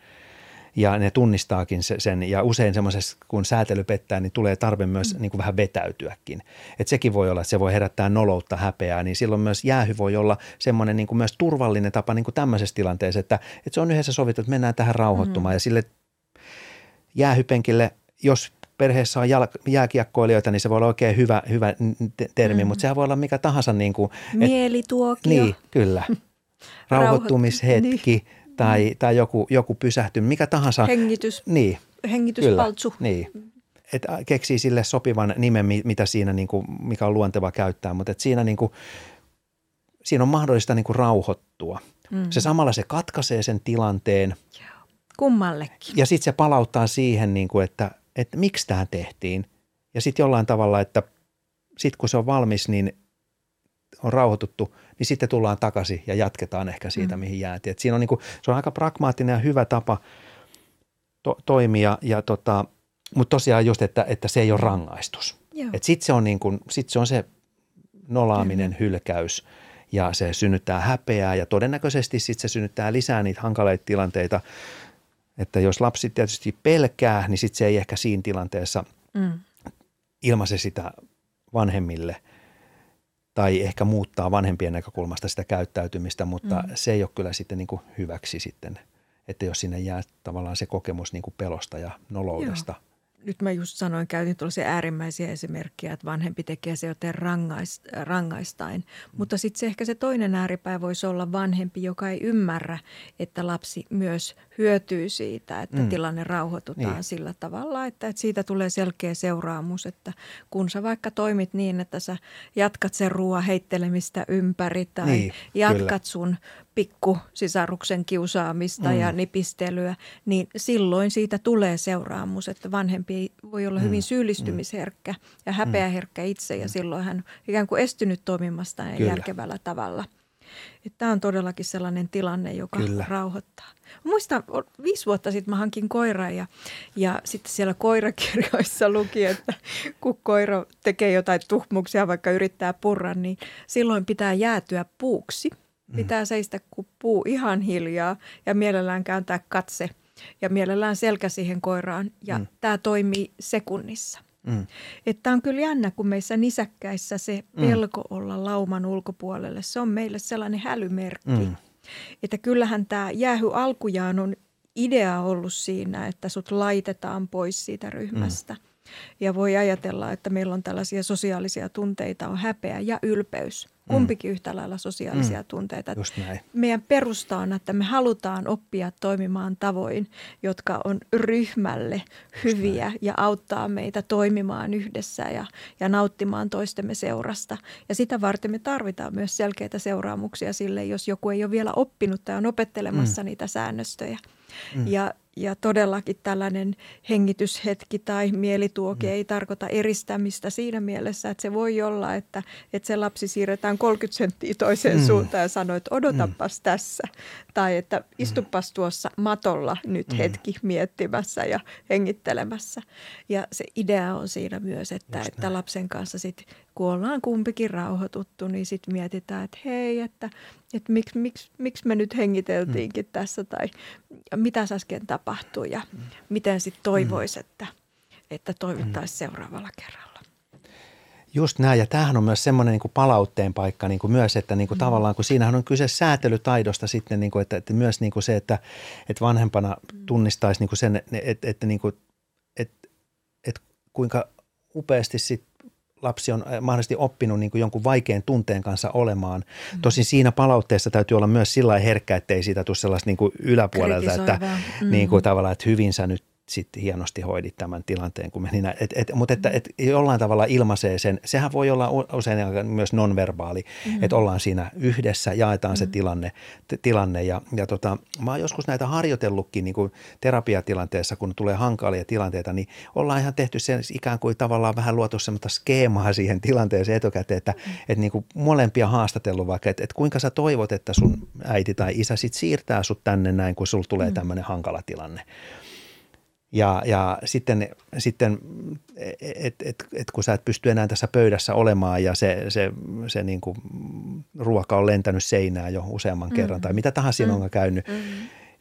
Ja ne tunnistaakin se- sen. Ja usein semmoisessa, kun säätely pettää, niin tulee tarve myös mm. niin kuin vähän vetäytyäkin. Et sekin voi olla, että se voi herättää noloutta, häpeää. Niin silloin myös jäähy voi olla semmoinen niin kuin myös turvallinen tapa niin kuin tämmöisessä tilanteessa, että, että se on yhdessä sovittu, että mennään tähän rauhoittumaan. Mm. Ja sille jäähypenkille, jos perheessä on jal- jääkiekkoilijoita, niin se voi olla oikein hyvä, hyvä te- termi, mm. mutta sehän voi olla mikä tahansa niin kuin, Mielituokio. niin, kyllä. <laughs> Rauhoittumishetki tai, tai joku, joku pysähtyminen, mikä tahansa. Hengitys, Niin, kyllä. hengityspaltsu. Niin. Et keksii sille sopivan nimen, mi- mitä siinä, niin kuin, mikä on luonteva käyttää, mutta et siinä, niin kuin, siinä on mahdollista niin kuin rauhoittua. Mm. Se samalla se katkaisee sen tilanteen Kummallekin. ja sitten se palauttaa siihen, niin kuin, että, että miksi tämä tehtiin. Ja sitten jollain tavalla, että sitten kun se on valmis, niin on rauhoituttu, niin sitten tullaan takaisin ja jatketaan ehkä siitä, mm. mihin jäätiin. Et siinä on niin kuin, se on aika pragmaattinen ja hyvä tapa to, toimia, ja tota, mutta tosiaan just, että, että se ei ole rangaistus. Sitten se, on niin kuin, sit se on se nolaaminen, hylkäys ja se synnyttää häpeää ja todennäköisesti sitten se synnyttää lisää niitä hankaleita tilanteita, että jos lapsi tietysti pelkää, niin sitten se ei ehkä siinä tilanteessa Mm. ilmaise sitä vanhemmille tai ehkä muuttaa vanhempien näkökulmasta sitä käyttäytymistä, mutta mm. se ei ole kyllä sitten niin kuin hyväksi sitten, että jos sinne jää tavallaan se kokemus niin kuin pelosta ja noloudesta. Nyt mä just sanoin, käytin tuollaisia äärimmäisiä esimerkkejä, että vanhempi tekee se joten rangais, rangaistain. Mm. Mutta sitten se ehkä se toinen ääripää voisi olla vanhempi, joka ei ymmärrä, että lapsi myös hyötyy siitä, että Mm. tilanne rauhoitutaan Niin. sillä tavalla, että, että siitä tulee selkeä seuraamus, että kun sä vaikka toimit niin, että sä jatkat sen ruoan heittelemistä ympäri tai niin, jatkat kyllä. sun pikkusisaruksen kiusaamista Mm. mm. ja nipistelyä, niin silloin siitä tulee seuraamus, että vanhempi voi olla hyvin Mm. syyllistymisherkkä ja häpeäherkkä itse ja silloin hän ikään kuin estynyt toimimasta Kyllä. järkevällä tavalla. Tämä on todellakin sellainen tilanne, joka Kyllä. Rauhoittaa. Muistan, viisi vuotta sitten mä hankin koiran ja, ja sitten siellä koirakirjoissa luki, että kun koira tekee jotain tuhmuksia, vaikka yrittää purra, niin silloin pitää jäätyä puuksi. Pitää seistä kuin puu ihan hiljaa ja mielellään kääntää katse ja mielellään selkä siihen koiraan. Ja Mm. mm. tämä toimii sekunnissa. Mm. Että on kyllä jännä, kun meissä nisäkkäissä se pelko olla lauman ulkopuolelle, se on meille sellainen hälymerkki. Mm. Että kyllähän tämä jäähy alkujaan on idea ollut siinä, että sut laitetaan pois siitä ryhmästä. Mm. Ja voi ajatella, että meillä on tällaisia sosiaalisia tunteita, on häpeä ja ylpeys. Mm. Kumpikin mm. yhtä lailla sosiaalisia mm. tunteita. Just näin. Meidän perusta on, että me halutaan oppia toimimaan tavoin, jotka on ryhmälle hyviä ja auttaa meitä toimimaan yhdessä ja, ja nauttimaan toistemme seurasta. Ja sitä varten me tarvitaan myös selkeitä seuraamuksia sille, jos joku ei ole vielä oppinut tai on opettelemassa mm. niitä säännöstöjä. Mm. Ja ja todellakin tällainen hengityshetki tai mielituoke mm. ei tarkoita eristämistä siinä mielessä, että se voi olla, että, että se lapsi siirretään 30 senttiä toiseen mm. suuntaan ja sanoo, että odotapas mm. tässä. Tai että mm. istupas tuossa matolla nyt mm. hetki miettimässä ja hengittelemässä. Ja se idea on siinä myös, että, että lapsen kanssa sitten kun ollaan kumpikin rauhoituttu, niin sitten mietitään, että hei, että, että miksi, miksi, miksi me nyt hengiteltiinkin mm. tässä tai mitä äsken tapahtui ja mm. miten sitten toivoisi, mm. että, että toivottaisiin mm. seuraavalla kerralla. Just näin, ja tämähän on myös semmoinen niin palautteen paikka niin kuin myös, että niin kuin mm. tavallaan, kun siinähän on kyse säätelytaidosta sitten, niin kuin, että, että myös niin kuin se, että, että vanhempana mm. tunnistaisi niin kuin sen, että, että, niin kuin, että, että kuinka upeasti sitten lapsi on äh, mahdollisesti oppinut niin kuin jonkun vaikean tunteen kanssa olemaan. Mm. Tosin siinä palautteessa täytyy olla myös sillä herkkä, ettei siitä tule sellaista niin kuin yläpuolelta, että mm. niin kuin tavallaan, että hyvin sä nyt sitten hienosti hoidit tämän tilanteen, kun meni näin. Et, et, mutta että et jollain tavalla ilmaisee sen, sehän voi olla usein myös nonverbaali, mm-hmm. että ollaan siinä yhdessä, jaetaan mm-hmm. se tilanne, t- tilanne ja, ja tota, mä oon joskus näitä harjoitellutkin niin kuin terapiatilanteessa, kun tulee hankalia tilanteita, niin ollaan ihan tehty sen ikään kuin tavallaan vähän luotu semmoista skeemaa siihen tilanteeseen etukäteen, että mm-hmm. et niin kuin molempia haastatellut vaikka, että et kuinka sä toivot, että sun äiti tai isä sit siirtää sut tänne näin, kun sulla tulee mm-hmm. tämmöinen hankala tilanne. Ja, ja sitten, sitten että et, et kun sä et pysty enää tässä pöydässä olemaan ja se, se, se niin kuin ruoka on lentänyt seinään jo useamman mm. kerran tai mitä tahansa siinä mm. on käynyt, mm.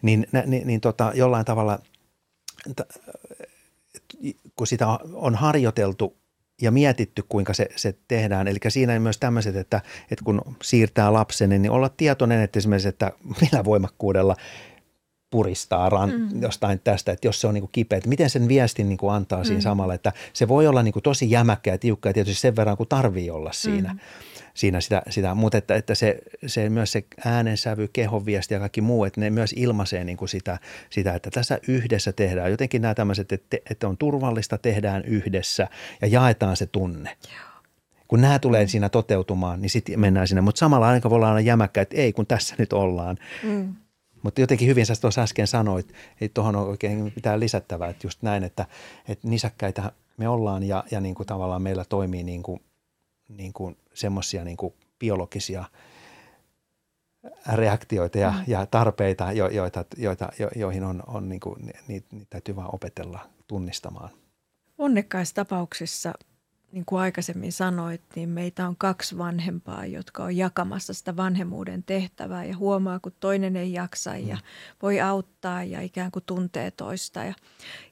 niin, niin, niin tota, jollain tavalla, kun sitä on harjoiteltu ja mietitty, kuinka se, se tehdään. Eli siinä on myös tämmöiset, että, että kun siirtää lapsen, niin olla tietoinen, että esimerkiksi, että millä voimakkuudella – puristaa ran, mm. jostain tästä, että jos se on niin kuin kipeä, että miten sen viestin niin kuin antaa mm. siinä samalla, että se voi olla niin kuin tosi jämäkkä ja tiukka ja tietysti sen verran, kun tarvii olla siinä. Mm. siinä sitä, sitä. Mutta että, että se, se, myös se äänensävy, kehon viesti ja kaikki muu, että ne myös ilmaisee niin kuin sitä, sitä, että tässä yhdessä tehdään. Jotenkin nämä tämmöiset, että, että on turvallista, tehdään yhdessä ja jaetaan se tunne. Joo kun nämä tulee mm. siinä toteutumaan, niin sitten mennään sinne. Mutta samalla aika voi olla jämäkkä, että ei, kun tässä nyt ollaan. Mm. Mutta jotenkin hyvin sä tuossa äsken sanoit, että tuohon on oikein mitään lisättävää, että just näin, että, että nisäkkäitä me ollaan ja, ja niin kuin tavallaan meillä toimii niin kuin, niin kuin semmoisia niin kuin biologisia reaktioita ja, mm. ja tarpeita, jo, joita, joita, jo, joihin on, on niin kuin, niitä, niitä täytyy vaan opetella tunnistamaan. Onnekkaissa tapauksissa niin kuin aikaisemmin sanoit, niin meitä on kaksi vanhempaa, jotka on jakamassa sitä vanhemmuuden tehtävää ja huomaa, kun toinen ei jaksa ja mm. voi auttaa ja ikään kuin tuntee toista. Ja,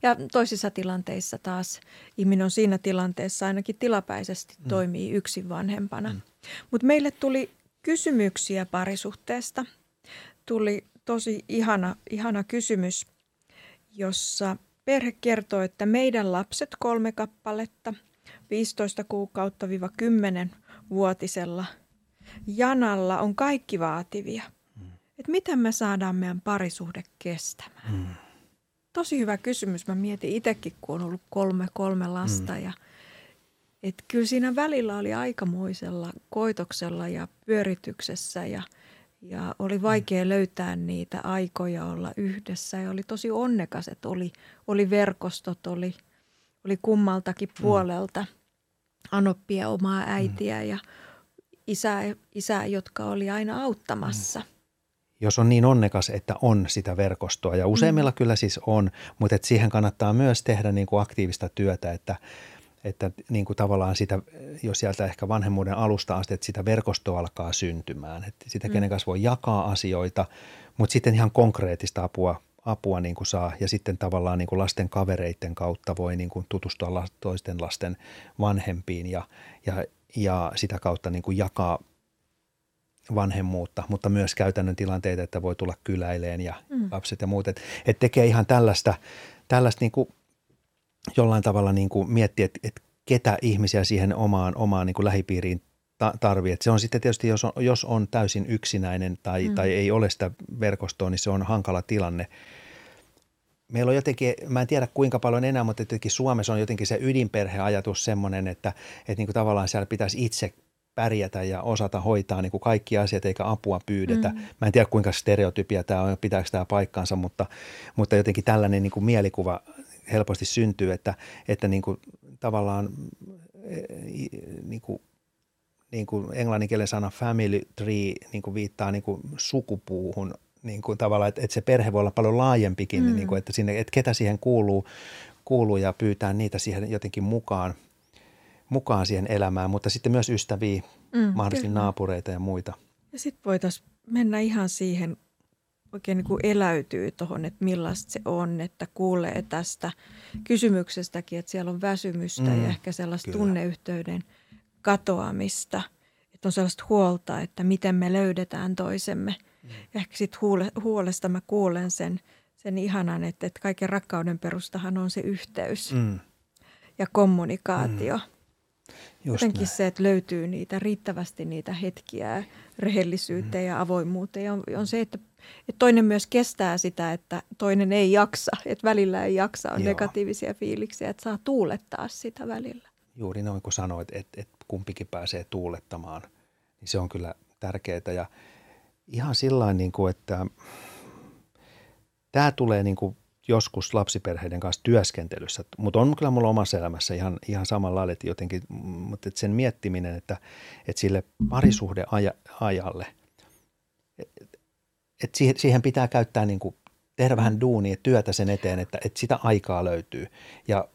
ja toisissa tilanteissa taas ihminen on siinä tilanteessa ainakin tilapäisesti mm. toimii yksin vanhempana. Mm. Mutta meille tuli kysymyksiä parisuhteesta. Tuli tosi ihana, ihana kysymys, jossa perhe kertoo, että meidän lapset kolme kappaletta – 15 kuukautta 10 vuotisella janalla on kaikki vaativia. Mm. Et miten me saadaan meidän parisuhde kestämään? Mm. Tosi hyvä kysymys. Mä mietin itsekin, kun on ollut kolme, kolme lasta. Mm. Ja, et kyllä siinä välillä oli aikamoisella koitoksella ja pyörityksessä ja, ja oli vaikea mm. löytää niitä aikoja olla yhdessä. Ja oli tosi onnekas, että oli, oli verkostot, oli, oli kummaltakin mm. puolelta. Mm Anoppia, omaa äitiä mm. ja isää, isää, jotka oli aina auttamassa. Mm. Jos on niin onnekas, että on sitä verkostoa, ja useimmilla mm. kyllä siis on, mutta että siihen kannattaa myös tehdä niin kuin aktiivista työtä, että, että niin kuin tavallaan sitä, jos sieltä ehkä vanhemmuuden alusta asti, että sitä verkostoa alkaa syntymään. Että sitä, mm. kenen kanssa voi jakaa asioita, mutta sitten ihan konkreettista apua apua niin kuin saa ja sitten tavallaan niin kuin lasten kavereiden kautta voi niin kuin tutustua toisten lasten vanhempiin ja, ja, ja sitä kautta niin kuin jakaa, vanhemmuutta, mutta myös käytännön tilanteita, että voi tulla kyläileen ja mm. lapset ja muut. Että et tekee ihan tällaista, tällaista niin kuin jollain tavalla niin kuin miettiä, että, että ketä ihmisiä siihen omaan, omaan niin kuin lähipiiriin ta- tarvii. se on sitten tietysti, jos on, jos on täysin yksinäinen tai, mm. tai ei ole sitä verkostoa, niin se on hankala tilanne. Meillä on jotenkin, mä en tiedä kuinka paljon enää, mutta jotenkin Suomessa on jotenkin se ydinperheajatus semmoinen, että, että niin kuin tavallaan siellä pitäisi itse pärjätä ja osata hoitaa niin kuin kaikki asiat eikä apua pyydetä. Mm. Mä en tiedä kuinka stereotypia tämä on, pitääkö tämä paikkaansa, mutta, mutta jotenkin tällainen niin kuin mielikuva helposti syntyy, että, että niin kuin tavallaan e, niin kuin, niin kuin englanninkielen sana family tree niin kuin viittaa niin kuin sukupuuhun niin kuin tavallaan, että, että se perhe voi olla paljon laajempikin, mm. niin kuin, että, sinne, että ketä siihen kuuluu, kuuluu ja pyytää niitä siihen jotenkin mukaan, mukaan siihen elämään, mutta sitten myös ystäviä, mm, mahdollisesti kyllä. naapureita ja muita. Ja sitten voitaisiin mennä ihan siihen, oikein niin kuin eläytyy tuohon, että millaista se on, että kuulee tästä kysymyksestäkin, että siellä on väsymystä mm, ja ehkä sellaista kyllä. tunneyhteyden katoamista, että on sellaista huolta, että miten me löydetään toisemme – Mm. Ja ehkä sitten huule, huolesta mä kuulen sen, sen ihanan, että, että kaiken rakkauden perustahan on se yhteys mm. ja kommunikaatio. Mm. Jotenkin näin. se, että löytyy niitä riittävästi niitä hetkiä rehellisyyteen mm. ja avoimuuteen. On, on se, että, että toinen myös kestää sitä, että toinen ei jaksa. Että välillä ei jaksa, on Joo. negatiivisia fiiliksiä, että saa tuulettaa sitä välillä. Juuri noin kuin sanoit, että, että kumpikin pääsee tuulettamaan, niin se on kyllä tärkeää. Ja ihan sillä niin kuin, että tämä tulee niin kuin joskus lapsiperheiden kanssa työskentelyssä, mutta on kyllä mulla omassa elämässä ihan, ihan samalla että jotenkin, mutta että sen miettiminen, että, että sille parisuhdeajalle, että siihen, siihen pitää käyttää niin kuin, tehdä vähän duunia, työtä sen eteen, että, että sitä aikaa löytyy. Ja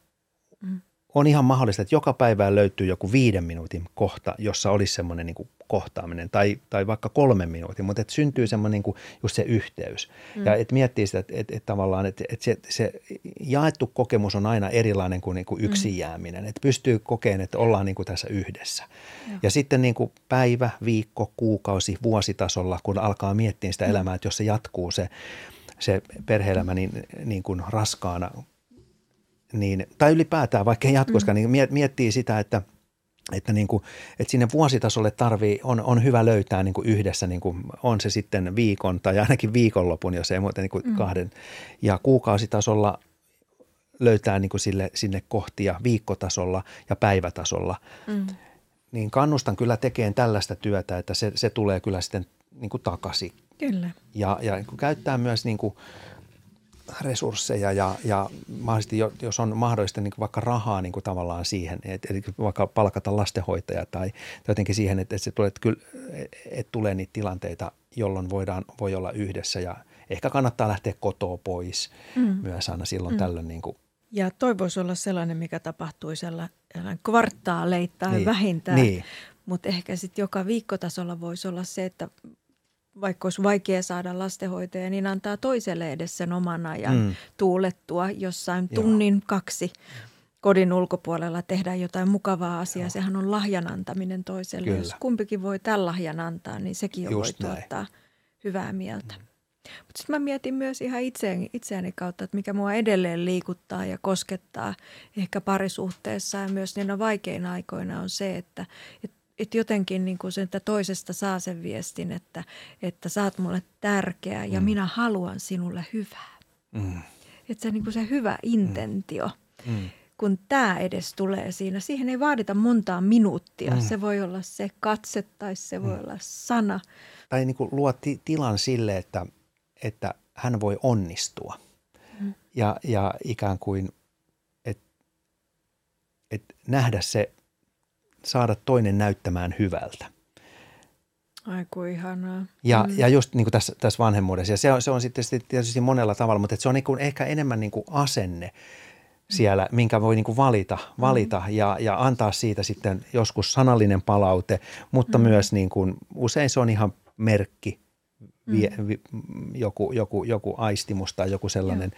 mm. On ihan mahdollista, että joka päivä löytyy joku viiden minuutin kohta, jossa olisi semmoinen niin kuin kohtaaminen tai, tai vaikka kolmen minuutin, mutta että syntyy semmoinen niin kuin just se yhteys. Mm. Ja että miettii sitä, että, että, että tavallaan että, että se, se jaettu kokemus on aina erilainen kuin, niin kuin yksin mm. jääminen. Että pystyy kokemaan, että ollaan niin kuin tässä yhdessä. Ja, ja sitten niin kuin päivä, viikko, kuukausi, vuositasolla, kun alkaa miettiä sitä mm. elämää, että jos se jatkuu se, se perhe-elämä niin, niin kuin raskaana, niin, tai ylipäätään vaikka ei jatkuisikaan, mm. niin miettii sitä, että – että, niin kuin, että sinne vuositasolle tarvii, on, on hyvä löytää niin kuin yhdessä, niin kuin, on se sitten viikon tai ainakin viikonlopun, jos ei muuten niin kuin mm. kahden. Ja kuukausitasolla löytää niin kuin sille, sinne kohtia viikkotasolla ja päivätasolla. Mm. Niin kannustan kyllä tekemään tällaista työtä, että se, se tulee kyllä sitten niin kuin takaisin. Kyllä. Ja, ja käyttää myös niin kuin – resursseja ja, ja mahdollisesti, jos on mahdollista niin vaikka rahaa niin kuin tavallaan siihen, että eli vaikka palkata lastenhoitaja tai, tai jotenkin siihen, että, että, se tulee, että, kyllä, että tulee niitä tilanteita, jolloin voidaan, voi olla yhdessä ja ehkä kannattaa lähteä kotoa pois mm. myös aina silloin mm. tällöin. Niin kuin. Ja toi voisi olla sellainen, mikä tapahtui sellainen kvartaaleittain niin. vähintään, niin. mutta ehkä sitten joka viikkotasolla voisi olla se, että vaikka olisi vaikea saada lastenhoitaja, niin antaa toiselle edes sen oman ajan mm. tuulettua jossain Joo. tunnin kaksi kodin ulkopuolella tehdä jotain mukavaa asiaa. Joo. Sehän on lahjan antaminen toiselle. Kyllä. Jos kumpikin voi tämän lahjan antaa, niin sekin jo Just voi näin. tuottaa hyvää mieltä. Mm. Mutta sitten mä mietin myös ihan itseäni, itseäni kautta, että mikä mua edelleen liikuttaa ja koskettaa ehkä parisuhteessa ja myös niinä vaikeina aikoina on se, että, että että jotenkin niin kuin sen, että toisesta saa sen viestin, että, että sä oot mulle tärkeä ja mm. minä haluan sinulle hyvää. Mm. Että se, niin kuin se hyvä intentio, mm. mm. kun tämä edes tulee siinä, siihen ei vaadita montaa minuuttia. Mm. Se voi olla se katse tai se voi mm. olla sana. Tai niin kuin luo ti- tilan sille, että, että hän voi onnistua. Mm. Ja, ja ikään kuin, että et nähdä se saada toinen näyttämään hyvältä. Ai kuin ihanaa. Ja, mm. ja just niin kuin tässä, tässä vanhemmuudessa. Ja se on, se on sitten tietysti monella tavalla, mutta se on niin kuin ehkä enemmän niin kuin asenne siellä, minkä voi niin kuin valita, valita mm. ja, ja antaa siitä sitten joskus sanallinen palaute, mutta mm. myös niin kuin, usein se on ihan merkki, vie, mm. vi, joku, joku, joku aistimus tai joku sellainen,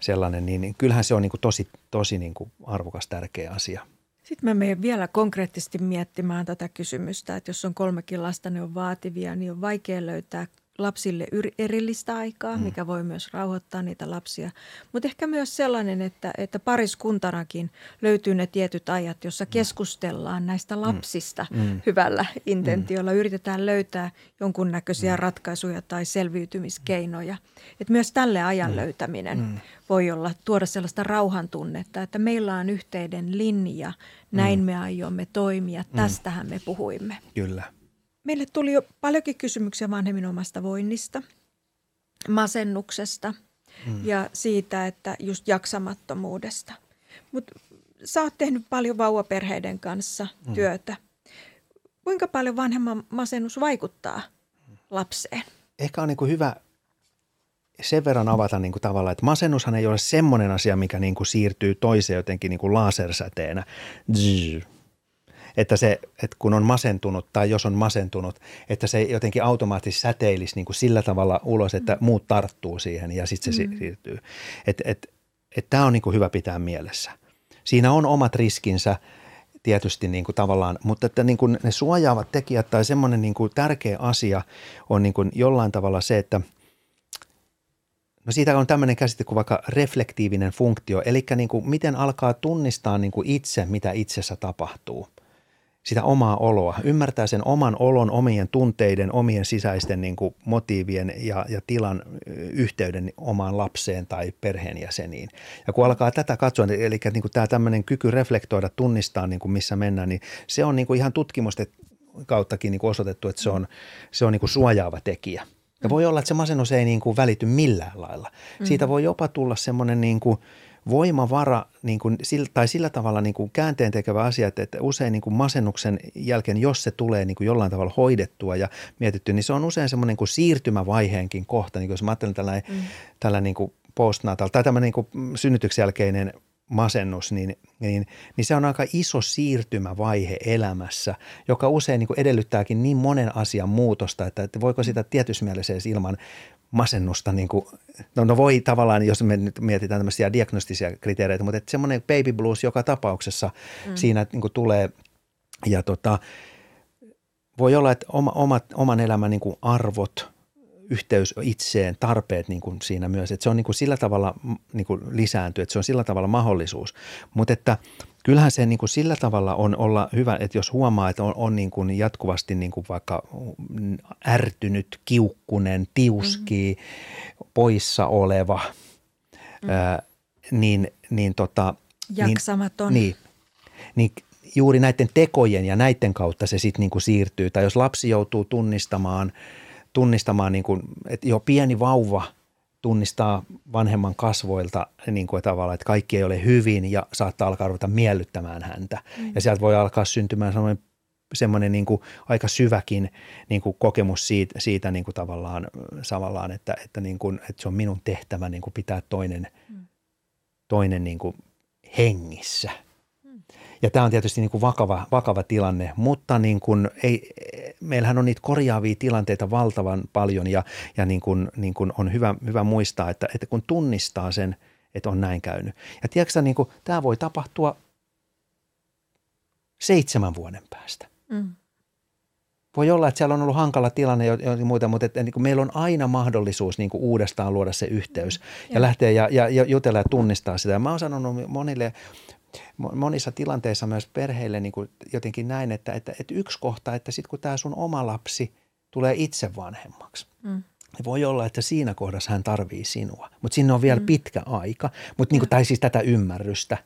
sellainen niin, niin kyllähän se on niin kuin tosi, tosi niin kuin arvokas, tärkeä asia. Sitten mä menen vielä konkreettisesti miettimään tätä kysymystä, että jos on kolmekin lasta, ne on vaativia, niin on vaikea löytää lapsille erillistä aikaa, mm. mikä voi myös rauhoittaa niitä lapsia. Mutta ehkä myös sellainen, että, että pariskuntanakin löytyy ne tietyt ajat, jossa mm. keskustellaan näistä mm. lapsista mm. hyvällä intentiolla. Mm. Yritetään löytää jonkunnäköisiä mm. ratkaisuja tai selviytymiskeinoja. Et myös tälle ajan mm. löytäminen mm. voi olla tuoda sellaista rauhan tunnetta, että meillä on yhteinen linja, näin mm. me aiomme toimia, tästähän me puhuimme. Kyllä. Meille tuli jo paljonkin kysymyksiä vanhemmin omasta voinnista, masennuksesta mm. ja siitä, että just jaksamattomuudesta. Mutta sä oot tehnyt paljon vauvaperheiden kanssa mm. työtä. Kuinka paljon vanhemman masennus vaikuttaa lapseen? Ehkä on niin kuin hyvä sen verran avata niin kuin tavallaan, että masennushan ei ole semmoinen asia, mikä niin kuin siirtyy toiseen jotenkin niin kuin lasersäteenä. Zzz että se, että kun on masentunut tai jos on masentunut, että se jotenkin automaattisesti säteilisi niin kuin sillä tavalla ulos, että mm. muut tarttuu siihen ja sitten se mm. siirtyy. Että et, et tämä on niin kuin hyvä pitää mielessä. Siinä on omat riskinsä tietysti niin kuin tavallaan, mutta että niin kuin ne suojaavat tekijät tai semmoinen niin kuin tärkeä asia on niin kuin jollain tavalla se, että – No siitä on tämmöinen käsite kuin vaikka reflektiivinen funktio, eli niin kuin miten alkaa tunnistaa niin kuin itse, mitä itsessä tapahtuu sitä omaa oloa, ymmärtää sen oman olon, omien tunteiden, omien sisäisten niin kuin motiivien ja, ja tilan yhteyden omaan lapseen tai perheenjäseniin. Ja kun alkaa tätä katsoa, eli niin kuin tämä tämmöinen kyky reflektoida, tunnistaa niin kuin missä mennään, niin se on niin kuin ihan tutkimusten kauttakin niin kuin osoitettu, että se on, se on niin kuin suojaava tekijä. Ja voi olla, että se masennus ei niin kuin välity millään lailla. Siitä voi jopa tulla semmoinen niin kuin – voimavara niin kuin, tai sillä tavalla niin kuin käänteen tekevä asia, että, että usein niin kuin masennuksen jälkeen, jos se tulee niin kuin jollain tavalla hoidettua ja mietitty, niin se on usein semmoinen niin kuin siirtymävaiheenkin kohta. Niin kuin jos mä ajattelen tällainen, mm. tällainen niin kuin postnatal tai tämmöinen niin synnytyksen jälkeinen masennus, niin, niin, niin se on aika iso siirtymävaihe elämässä, joka usein niin kuin edellyttääkin niin monen asian muutosta, että, että voiko sitä tietyssä mielessä ilman masennusta, niin kuin, no, no voi tavallaan, jos me nyt mietitään tämmöisiä diagnostisia kriteereitä, mutta että semmoinen baby blues joka tapauksessa mm. siinä niin kuin tulee. Ja tota, voi olla, että oma, omat, oman elämän niin kuin arvot, yhteys itseen, tarpeet niin kuin siinä myös, että se on niin kuin sillä tavalla niin kuin lisääntyy, että se on sillä tavalla mahdollisuus, mutta että – kyllähän se niin kuin sillä tavalla on olla hyvä, että jos huomaa, että on, on niin kuin jatkuvasti niin kuin vaikka ärtynyt, kiukkunen, tiuski, mm-hmm. poissa oleva, mm-hmm. ää, niin, niin tota, niin- Jaksamaton. Niin, niin, niin juuri näiden tekojen ja näiden kautta se sitten niin kuin siirtyy. Tai jos lapsi joutuu tunnistamaan, tunnistamaan niin kuin, että jo pieni vauva – tunnistaa vanhemman kasvoilta niin kuin tavalla, että kaikki ei ole hyvin ja saattaa alkaa ruveta miellyttämään häntä. Mm. Ja sieltä voi alkaa syntymään semmoinen, semmoinen niin kuin aika syväkin niin kuin kokemus siitä, siitä niin kuin tavallaan, tavallaan että, että, niin kuin, että se on minun tehtävä niin kuin pitää toinen, mm. toinen niin kuin hengissä – ja tämä on tietysti niin kuin vakava, vakava tilanne, mutta niin kuin ei, meillähän on niitä korjaavia tilanteita valtavan paljon ja, ja niin kuin, niin kuin on hyvä, hyvä muistaa, että, että kun tunnistaa sen, että on näin käynyt. Ja tiedätkö niin kuin, tämä voi tapahtua seitsemän vuoden päästä. Mm. Voi olla, että siellä on ollut hankala tilanne ja muuta, mutta että, niin kuin meillä on aina mahdollisuus niin kuin uudestaan luoda se yhteys mm. ja lähteä ja, ja, ja jutella ja tunnistaa sitä. Ja mä oon sanonut monille monissa tilanteissa myös perheille niin kuin jotenkin näin, että, että, että yksi kohta, että sitten kun tämä sun oma lapsi tulee itse vanhemmaksi, mm. niin voi olla, että siinä kohdassa hän tarvii sinua, mutta sinne on vielä mm. pitkä aika, mutta niin kuin, tai siis tätä ymmärrystä,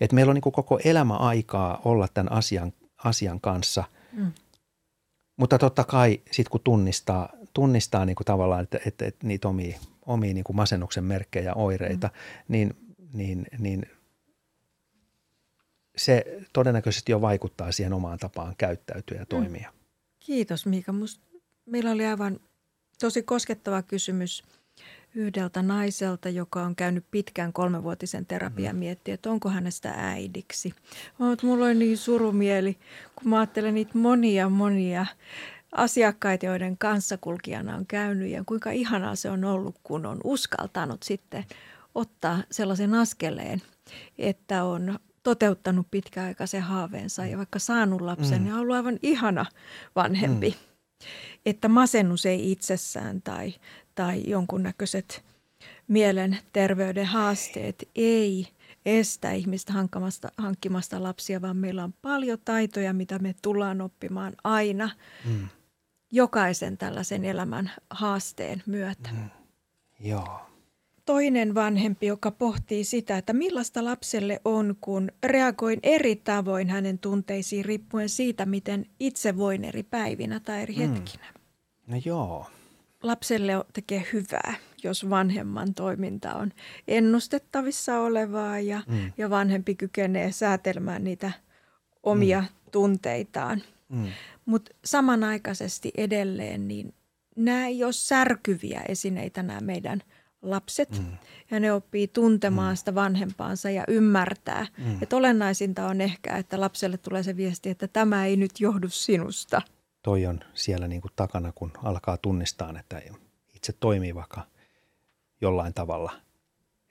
että meillä on niin kuin koko elämä aikaa olla tämän asian, asian kanssa, mm. mutta totta kai sitten kun tunnistaa, tunnistaa niin kuin tavallaan, että, että, että niitä omia, omia niin kuin masennuksen merkkejä ja oireita, mm. niin, niin, niin – se todennäköisesti jo vaikuttaa siihen omaan tapaan käyttäytyä ja mm. toimia. Kiitos Miika. Must, meillä oli aivan tosi koskettava kysymys yhdeltä naiselta, joka on käynyt pitkän kolmevuotisen terapian mm. miettiä, että onko hänestä äidiksi. Mutta mulla on niin surumieli, kun mä ajattelen niitä monia monia asiakkaita, joiden kanssakulkijana on käynyt ja kuinka ihanaa se on ollut, kun on uskaltanut sitten ottaa sellaisen askeleen, että on toteuttanut pitkäaikaisen haaveensa ja vaikka saanut lapsen, mm. niin on ollut aivan ihana vanhempi. Mm. Että masennus ei itsessään tai, tai jonkunnäköiset mielenterveyden haasteet ei estä ihmistä hankkimasta, hankkimasta lapsia, vaan meillä on paljon taitoja, mitä me tullaan oppimaan aina mm. jokaisen tällaisen elämän haasteen myötä. Mm. Joo toinen vanhempi, joka pohtii sitä, että millaista lapselle on, kun reagoin eri tavoin hänen tunteisiin riippuen siitä, miten itse voin eri päivinä tai eri mm. hetkinä. Mm. No joo. Lapselle tekee hyvää, jos vanhemman toiminta on ennustettavissa olevaa ja, mm. ja vanhempi kykenee säätelmään niitä omia mm. tunteitaan. Mm. Mutta samanaikaisesti edelleen, niin nämä ei ole särkyviä esineitä nämä meidän – lapset mm. ja ne oppii tuntemaan mm. sitä vanhempaansa ja ymmärtää. Mm. Että olennaisinta on ehkä, että lapselle tulee se viesti, että tämä ei nyt johdu sinusta. Toi on siellä niin kuin takana, kun alkaa tunnistaa, että itse toimii vaikka jollain tavalla.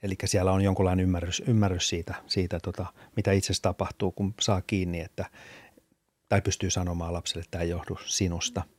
Eli siellä on jonkunlainen ymmärrys, ymmärrys siitä, siitä tota, mitä itse tapahtuu, kun saa kiinni, että, tai pystyy sanomaan lapselle, että tämä ei johdu sinusta –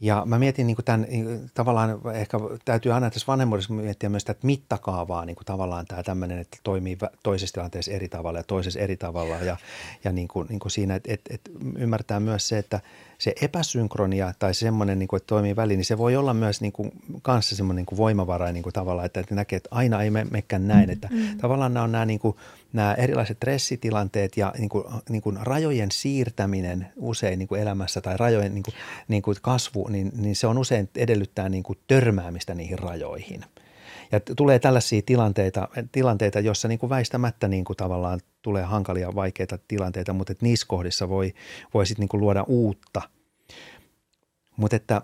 ja mä mietin niin kuin tämän, niin tavallaan ehkä täytyy aina tässä vanhemmuudessa miettiä myös tätä mittakaavaa, niin kuin tavallaan tämä tämmöinen, että toimii toisessa tilanteessa eri tavalla ja toisessa eri tavalla ja, ja niin kuin, niin kuin siinä, että, että, että ymmärtää myös se, että se epäsynkronia tai semmoinen, niin kuin, että toimii väliin, niin se voi olla myös niin kuin, kanssa semmoinen niin kuin voimavarainen niin kuin tavallaan, että, että näkee, että aina ei mekään näin, että mm. tavallaan nämä on nämä, niin kuin, nämä erilaiset stressitilanteet ja niin kuin, niin kuin rajojen siirtäminen usein niin kuin elämässä tai rajojen niin kuin, niin kuin kasvu, niin, niin se on usein edellyttää niin kuin törmäämistä niihin rajoihin. Ja tulee tällaisia tilanteita, tilanteita joissa niin kuin väistämättä niin kuin tavallaan tulee hankalia, vaikeita tilanteita, mutta että niissä kohdissa voi, voi sitten niin kuin luoda uutta. Mutta että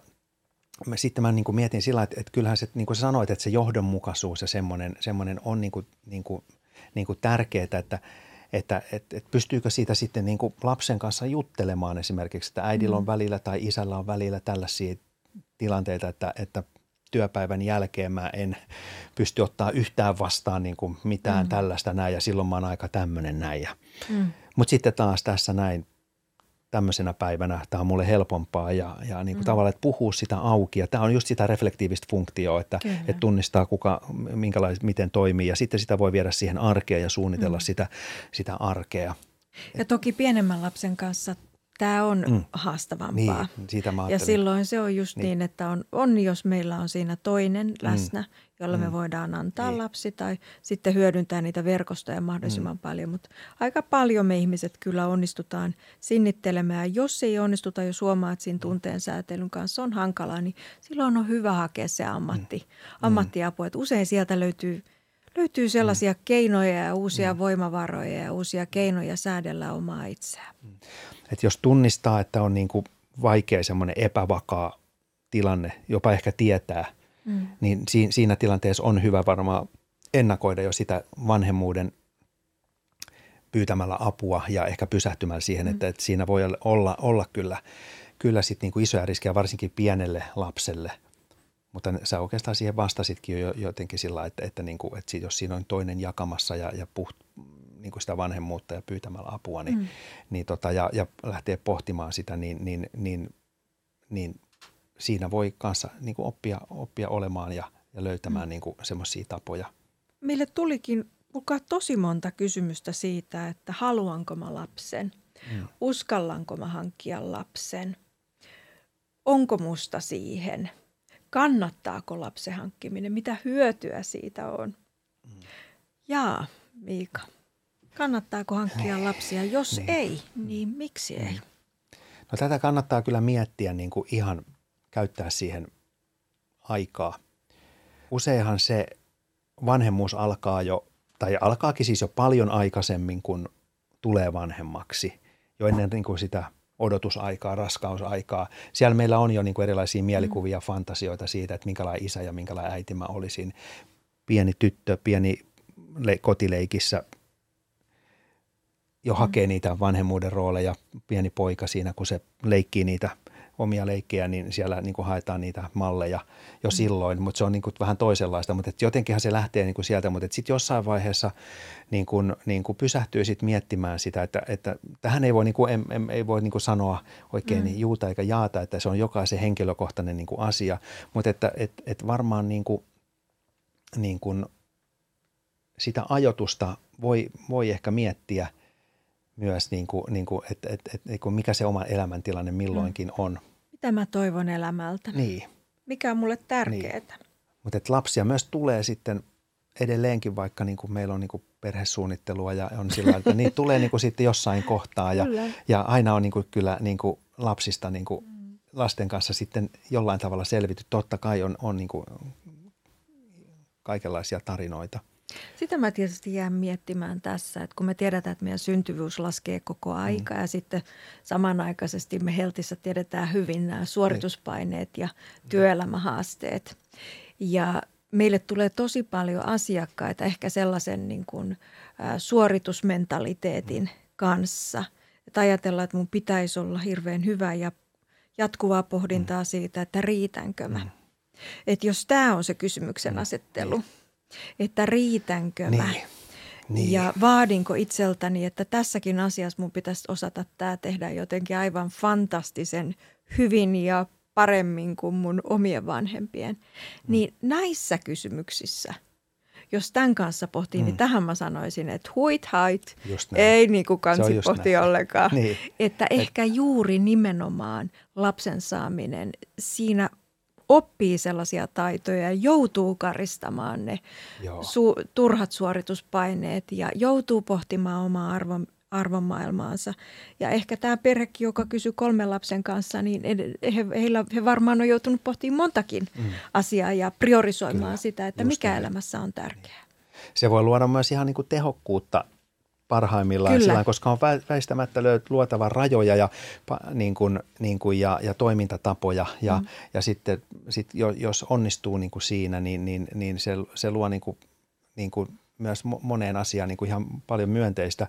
mä, sitten mä niin kuin mietin sillä että, että kyllähän se, niin kuin sä sanoit, että se johdonmukaisuus ja semmoinen, semmoinen on niin kuin, niin kuin, niin kuin tärkeää, että, että, että, että pystyykö siitä sitten niin kuin lapsen kanssa juttelemaan esimerkiksi, että äidillä on mm. välillä tai isällä on välillä tällaisia tilanteita, että, että työpäivän jälkeen mä en pysty ottaa yhtään vastaan niin kuin mitään mm. tällaista näin ja silloin mä oon aika tämmöinen näin. Mm. Mutta sitten taas tässä näin tämmöisenä päivänä tämä on mulle helpompaa ja, ja niin kuin mm. tavallaan, että puhuu sitä auki. Ja tämä on just sitä reflektiivistä funktioa, että, että tunnistaa kuka, minkälais, miten toimii ja sitten sitä voi viedä siihen arkeen ja suunnitella mm. sitä, sitä arkea. Ja toki pienemmän lapsen kanssa tämä on mm. haastavampaa. Niin, siitä mä ja silloin se on just niin, niin että on, on, jos meillä on siinä toinen mm. läsnä, jolla mm. me voidaan antaa niin. lapsi tai sitten hyödyntää niitä verkostoja mahdollisimman mm. paljon. Mutta aika paljon me ihmiset kyllä onnistutaan sinnittelemään. Jos ei onnistuta, jos huomaa, että siinä mm. tunteen säätelyn kanssa on hankalaa, niin silloin on hyvä hakea se ammatti, mm. ammattiapu. Että usein sieltä löytyy – löytyy sellaisia mm. keinoja ja uusia mm. voimavaroja ja uusia keinoja säädellä omaa itseään. Mm. Et jos tunnistaa, että on niin kuin vaikea semmoinen epävakaa tilanne, jopa ehkä tietää, mm. niin siinä tilanteessa on hyvä varmaan ennakoida jo sitä vanhemmuuden pyytämällä apua ja ehkä pysähtymällä siihen, mm. että, että siinä voi olla, olla kyllä, kyllä sit niin kuin isoja riskejä varsinkin pienelle lapselle. Mutta sä oikeastaan siihen vastasitkin jo jotenkin sillä, että, että, niin kuin, että jos siinä on toinen jakamassa ja, ja puht, niin kuin sitä vanhemmuutta ja pyytämällä apua niin, mm. niin tota, ja, ja lähtee pohtimaan sitä, niin, niin, niin, niin siinä voi kanssa niin kuin oppia, oppia olemaan ja, ja löytämään mm. niin semmoisia tapoja. Meille tulikin kuka tosi monta kysymystä siitä, että haluanko mä lapsen, mm. uskallanko mä hankkia lapsen, onko musta siihen, kannattaako lapsen hankkiminen, mitä hyötyä siitä on. Mm. Jaa, Miika. Kannattaako hankkia lapsia? Jos niin. ei, niin miksi ei? Niin. No tätä kannattaa kyllä miettiä niin kuin ihan käyttää siihen aikaa. Useinhan se vanhemmuus alkaa jo, tai alkaakin siis jo paljon aikaisemmin, kun tulee vanhemmaksi. Jo ennen niin kuin sitä odotusaikaa, raskausaikaa. Siellä meillä on jo niin kuin erilaisia mielikuvia, mm. fantasioita siitä, että minkälainen isä ja minkälainen äiti mä olisin. Pieni tyttö, pieni le- kotileikissä jo mm. hakee niitä vanhemmuuden rooleja, pieni poika siinä, kun se leikkii niitä omia leikkejä, niin siellä niin kuin haetaan niitä malleja jo mm. silloin, mutta se on niin kuin vähän toisenlaista. Mutta jotenkinhan se lähtee niin kuin sieltä, mutta sitten jossain vaiheessa niin kuin, niin kuin pysähtyy sit miettimään sitä, että, että tähän ei voi, niin kuin, ei, ei voi niin kuin sanoa oikein mm. juuta eikä jaata, että se on jokaisen henkilökohtainen niin kuin asia, mutta että et, et varmaan niin kuin, niin kuin sitä ajotusta voi, voi ehkä miettiä – myös, niin kuin, niin kuin, että, että, että, että mikä se oma elämäntilanne milloinkin mm. on. Mitä mä toivon elämältä? Niin. Mikä on mulle tärkeää? Niin. Mutta että lapsia myös tulee sitten edelleenkin, vaikka niin kuin meillä on niin kuin perhesuunnittelua ja on sillä että niitä tulee niin kuin sitten jossain kohtaa ja, ja aina on niin kuin kyllä niin kuin lapsista niin kuin mm. lasten kanssa sitten jollain tavalla selvity. Totta kai on, on niin kuin kaikenlaisia tarinoita. Sitä mä tietysti jään miettimään tässä, että kun me tiedetään, että meidän syntyvyys laskee koko mm. aika mm. ja sitten samanaikaisesti me Heltissä tiedetään hyvin nämä suorituspaineet ja työelämähaasteet. Ja meille tulee tosi paljon asiakkaita ehkä sellaisen niin kuin, ä, suoritusmentaliteetin mm. kanssa. Että ajatellaan, että mun pitäisi olla hirveän hyvä ja jatkuvaa pohdintaa mm. siitä, että riitänkö mä. Mm. Että jos tämä on se kysymyksen asettelu – että riitänkö mä. Niin. Niin. Ja vaadinko itseltäni, että tässäkin asiassa mun pitäisi osata tämä tehdä jotenkin aivan fantastisen hyvin ja paremmin kuin mun omien vanhempien. Mm. Niin näissä kysymyksissä, jos tämän kanssa pohtii, niin mm. niin tähän mä sanoisin, että huit hait, ei niin kuin kansi pohti näin. ollenkaan. <laughs> niin. Että ehkä juuri nimenomaan lapsen saaminen siinä oppii sellaisia taitoja ja joutuu karistamaan ne su- turhat suorituspaineet ja joutuu pohtimaan omaa arvon, arvomaailmaansa. Ja ehkä tämä perhekin, joka kysyy kolmen lapsen kanssa, niin he, heillä, he varmaan on joutunut pohtimaan montakin mm. asiaa ja priorisoimaan Kyllä, sitä, että mikä näin. elämässä on tärkeää. Se voi luoda myös ihan niin kuin tehokkuutta parhaimmillaan sillä, koska on väistämättä löyt, luotava rajoja ja, niin kuin, niin kuin ja, ja toimintatapoja. Ja, mm. ja sitten sit jos onnistuu niin kuin siinä, niin, niin, niin se, se luo niin kuin, niin kuin myös moneen asiaan niin kuin ihan paljon myönteistä,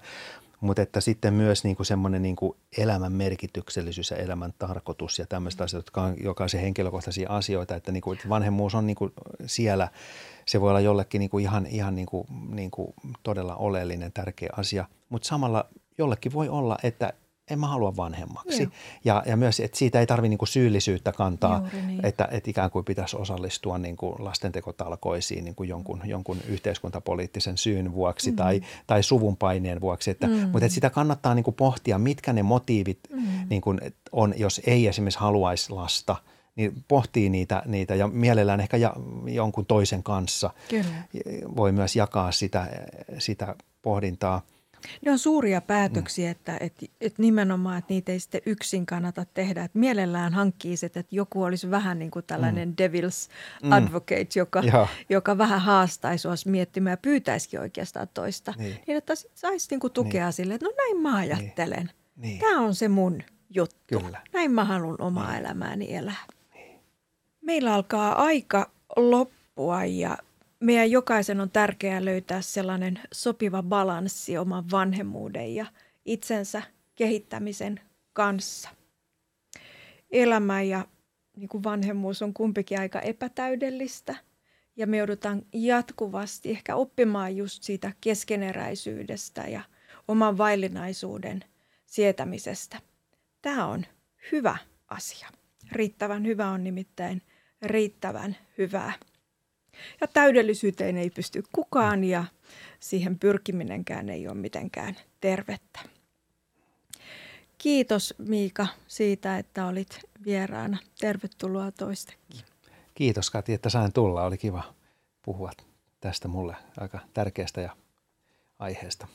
mutta että sitten myös niin kuin semmoinen niin kuin elämän merkityksellisyys ja elämän tarkoitus ja tämmöistä asioita, jotka on jokaisen henkilökohtaisia asioita, että, niin kuin, että vanhemmuus on niin kuin siellä – se voi olla jollekin niin kuin ihan, ihan niin kuin, niin kuin todella oleellinen, tärkeä asia, mutta samalla jollekin voi olla, että en mä halua vanhemmaksi. Ja, ja myös, että siitä ei tarvitse niin syyllisyyttä kantaa, niin. että, että ikään kuin pitäisi osallistua niin kuin lastentekotalkoisiin niin kuin jonkun, jonkun yhteiskuntapoliittisen syyn vuoksi mm. tai, tai suvun paineen vuoksi. Että, mm. Mutta että sitä kannattaa niin kuin pohtia, mitkä ne motiivit mm. niin kuin on, jos ei esimerkiksi haluaisi lasta – niin pohtii niitä, niitä ja mielellään ehkä ja, jonkun toisen kanssa Kyllä. voi myös jakaa sitä, sitä pohdintaa. Ne on suuria päätöksiä, mm. että, että, että nimenomaan, että niitä ei sitten yksin kannata tehdä. Että mielellään hankkii se, että joku olisi vähän niin kuin tällainen mm. devil's mm. advocate, joka, joka vähän haastaisi sinua miettimään ja pyytäisikin oikeastaan toista. Niin, niin että saisi niin kuin tukea niin. sille, että no näin mä ajattelen. Niin. Niin. Tämä on se mun juttu. Kyllä. Näin mä haluan omaa niin. elämääni elää. Meillä alkaa aika loppua ja meidän jokaisen on tärkeää löytää sellainen sopiva balanssi oman vanhemmuuden ja itsensä kehittämisen kanssa. Elämä ja niin kuin vanhemmuus on kumpikin aika epätäydellistä ja me joudutaan jatkuvasti ehkä oppimaan just siitä keskeneräisyydestä ja oman vaillinaisuuden sietämisestä. Tämä on hyvä asia. Riittävän hyvä on nimittäin riittävän hyvää. Ja täydellisyyteen ei pysty kukaan ja siihen pyrkiminenkään ei ole mitenkään tervettä. Kiitos Miika siitä, että olit vieraana. Tervetuloa toistekin. Kiitos Kati, että sain tulla. Oli kiva puhua tästä mulle aika tärkeästä ja aiheesta.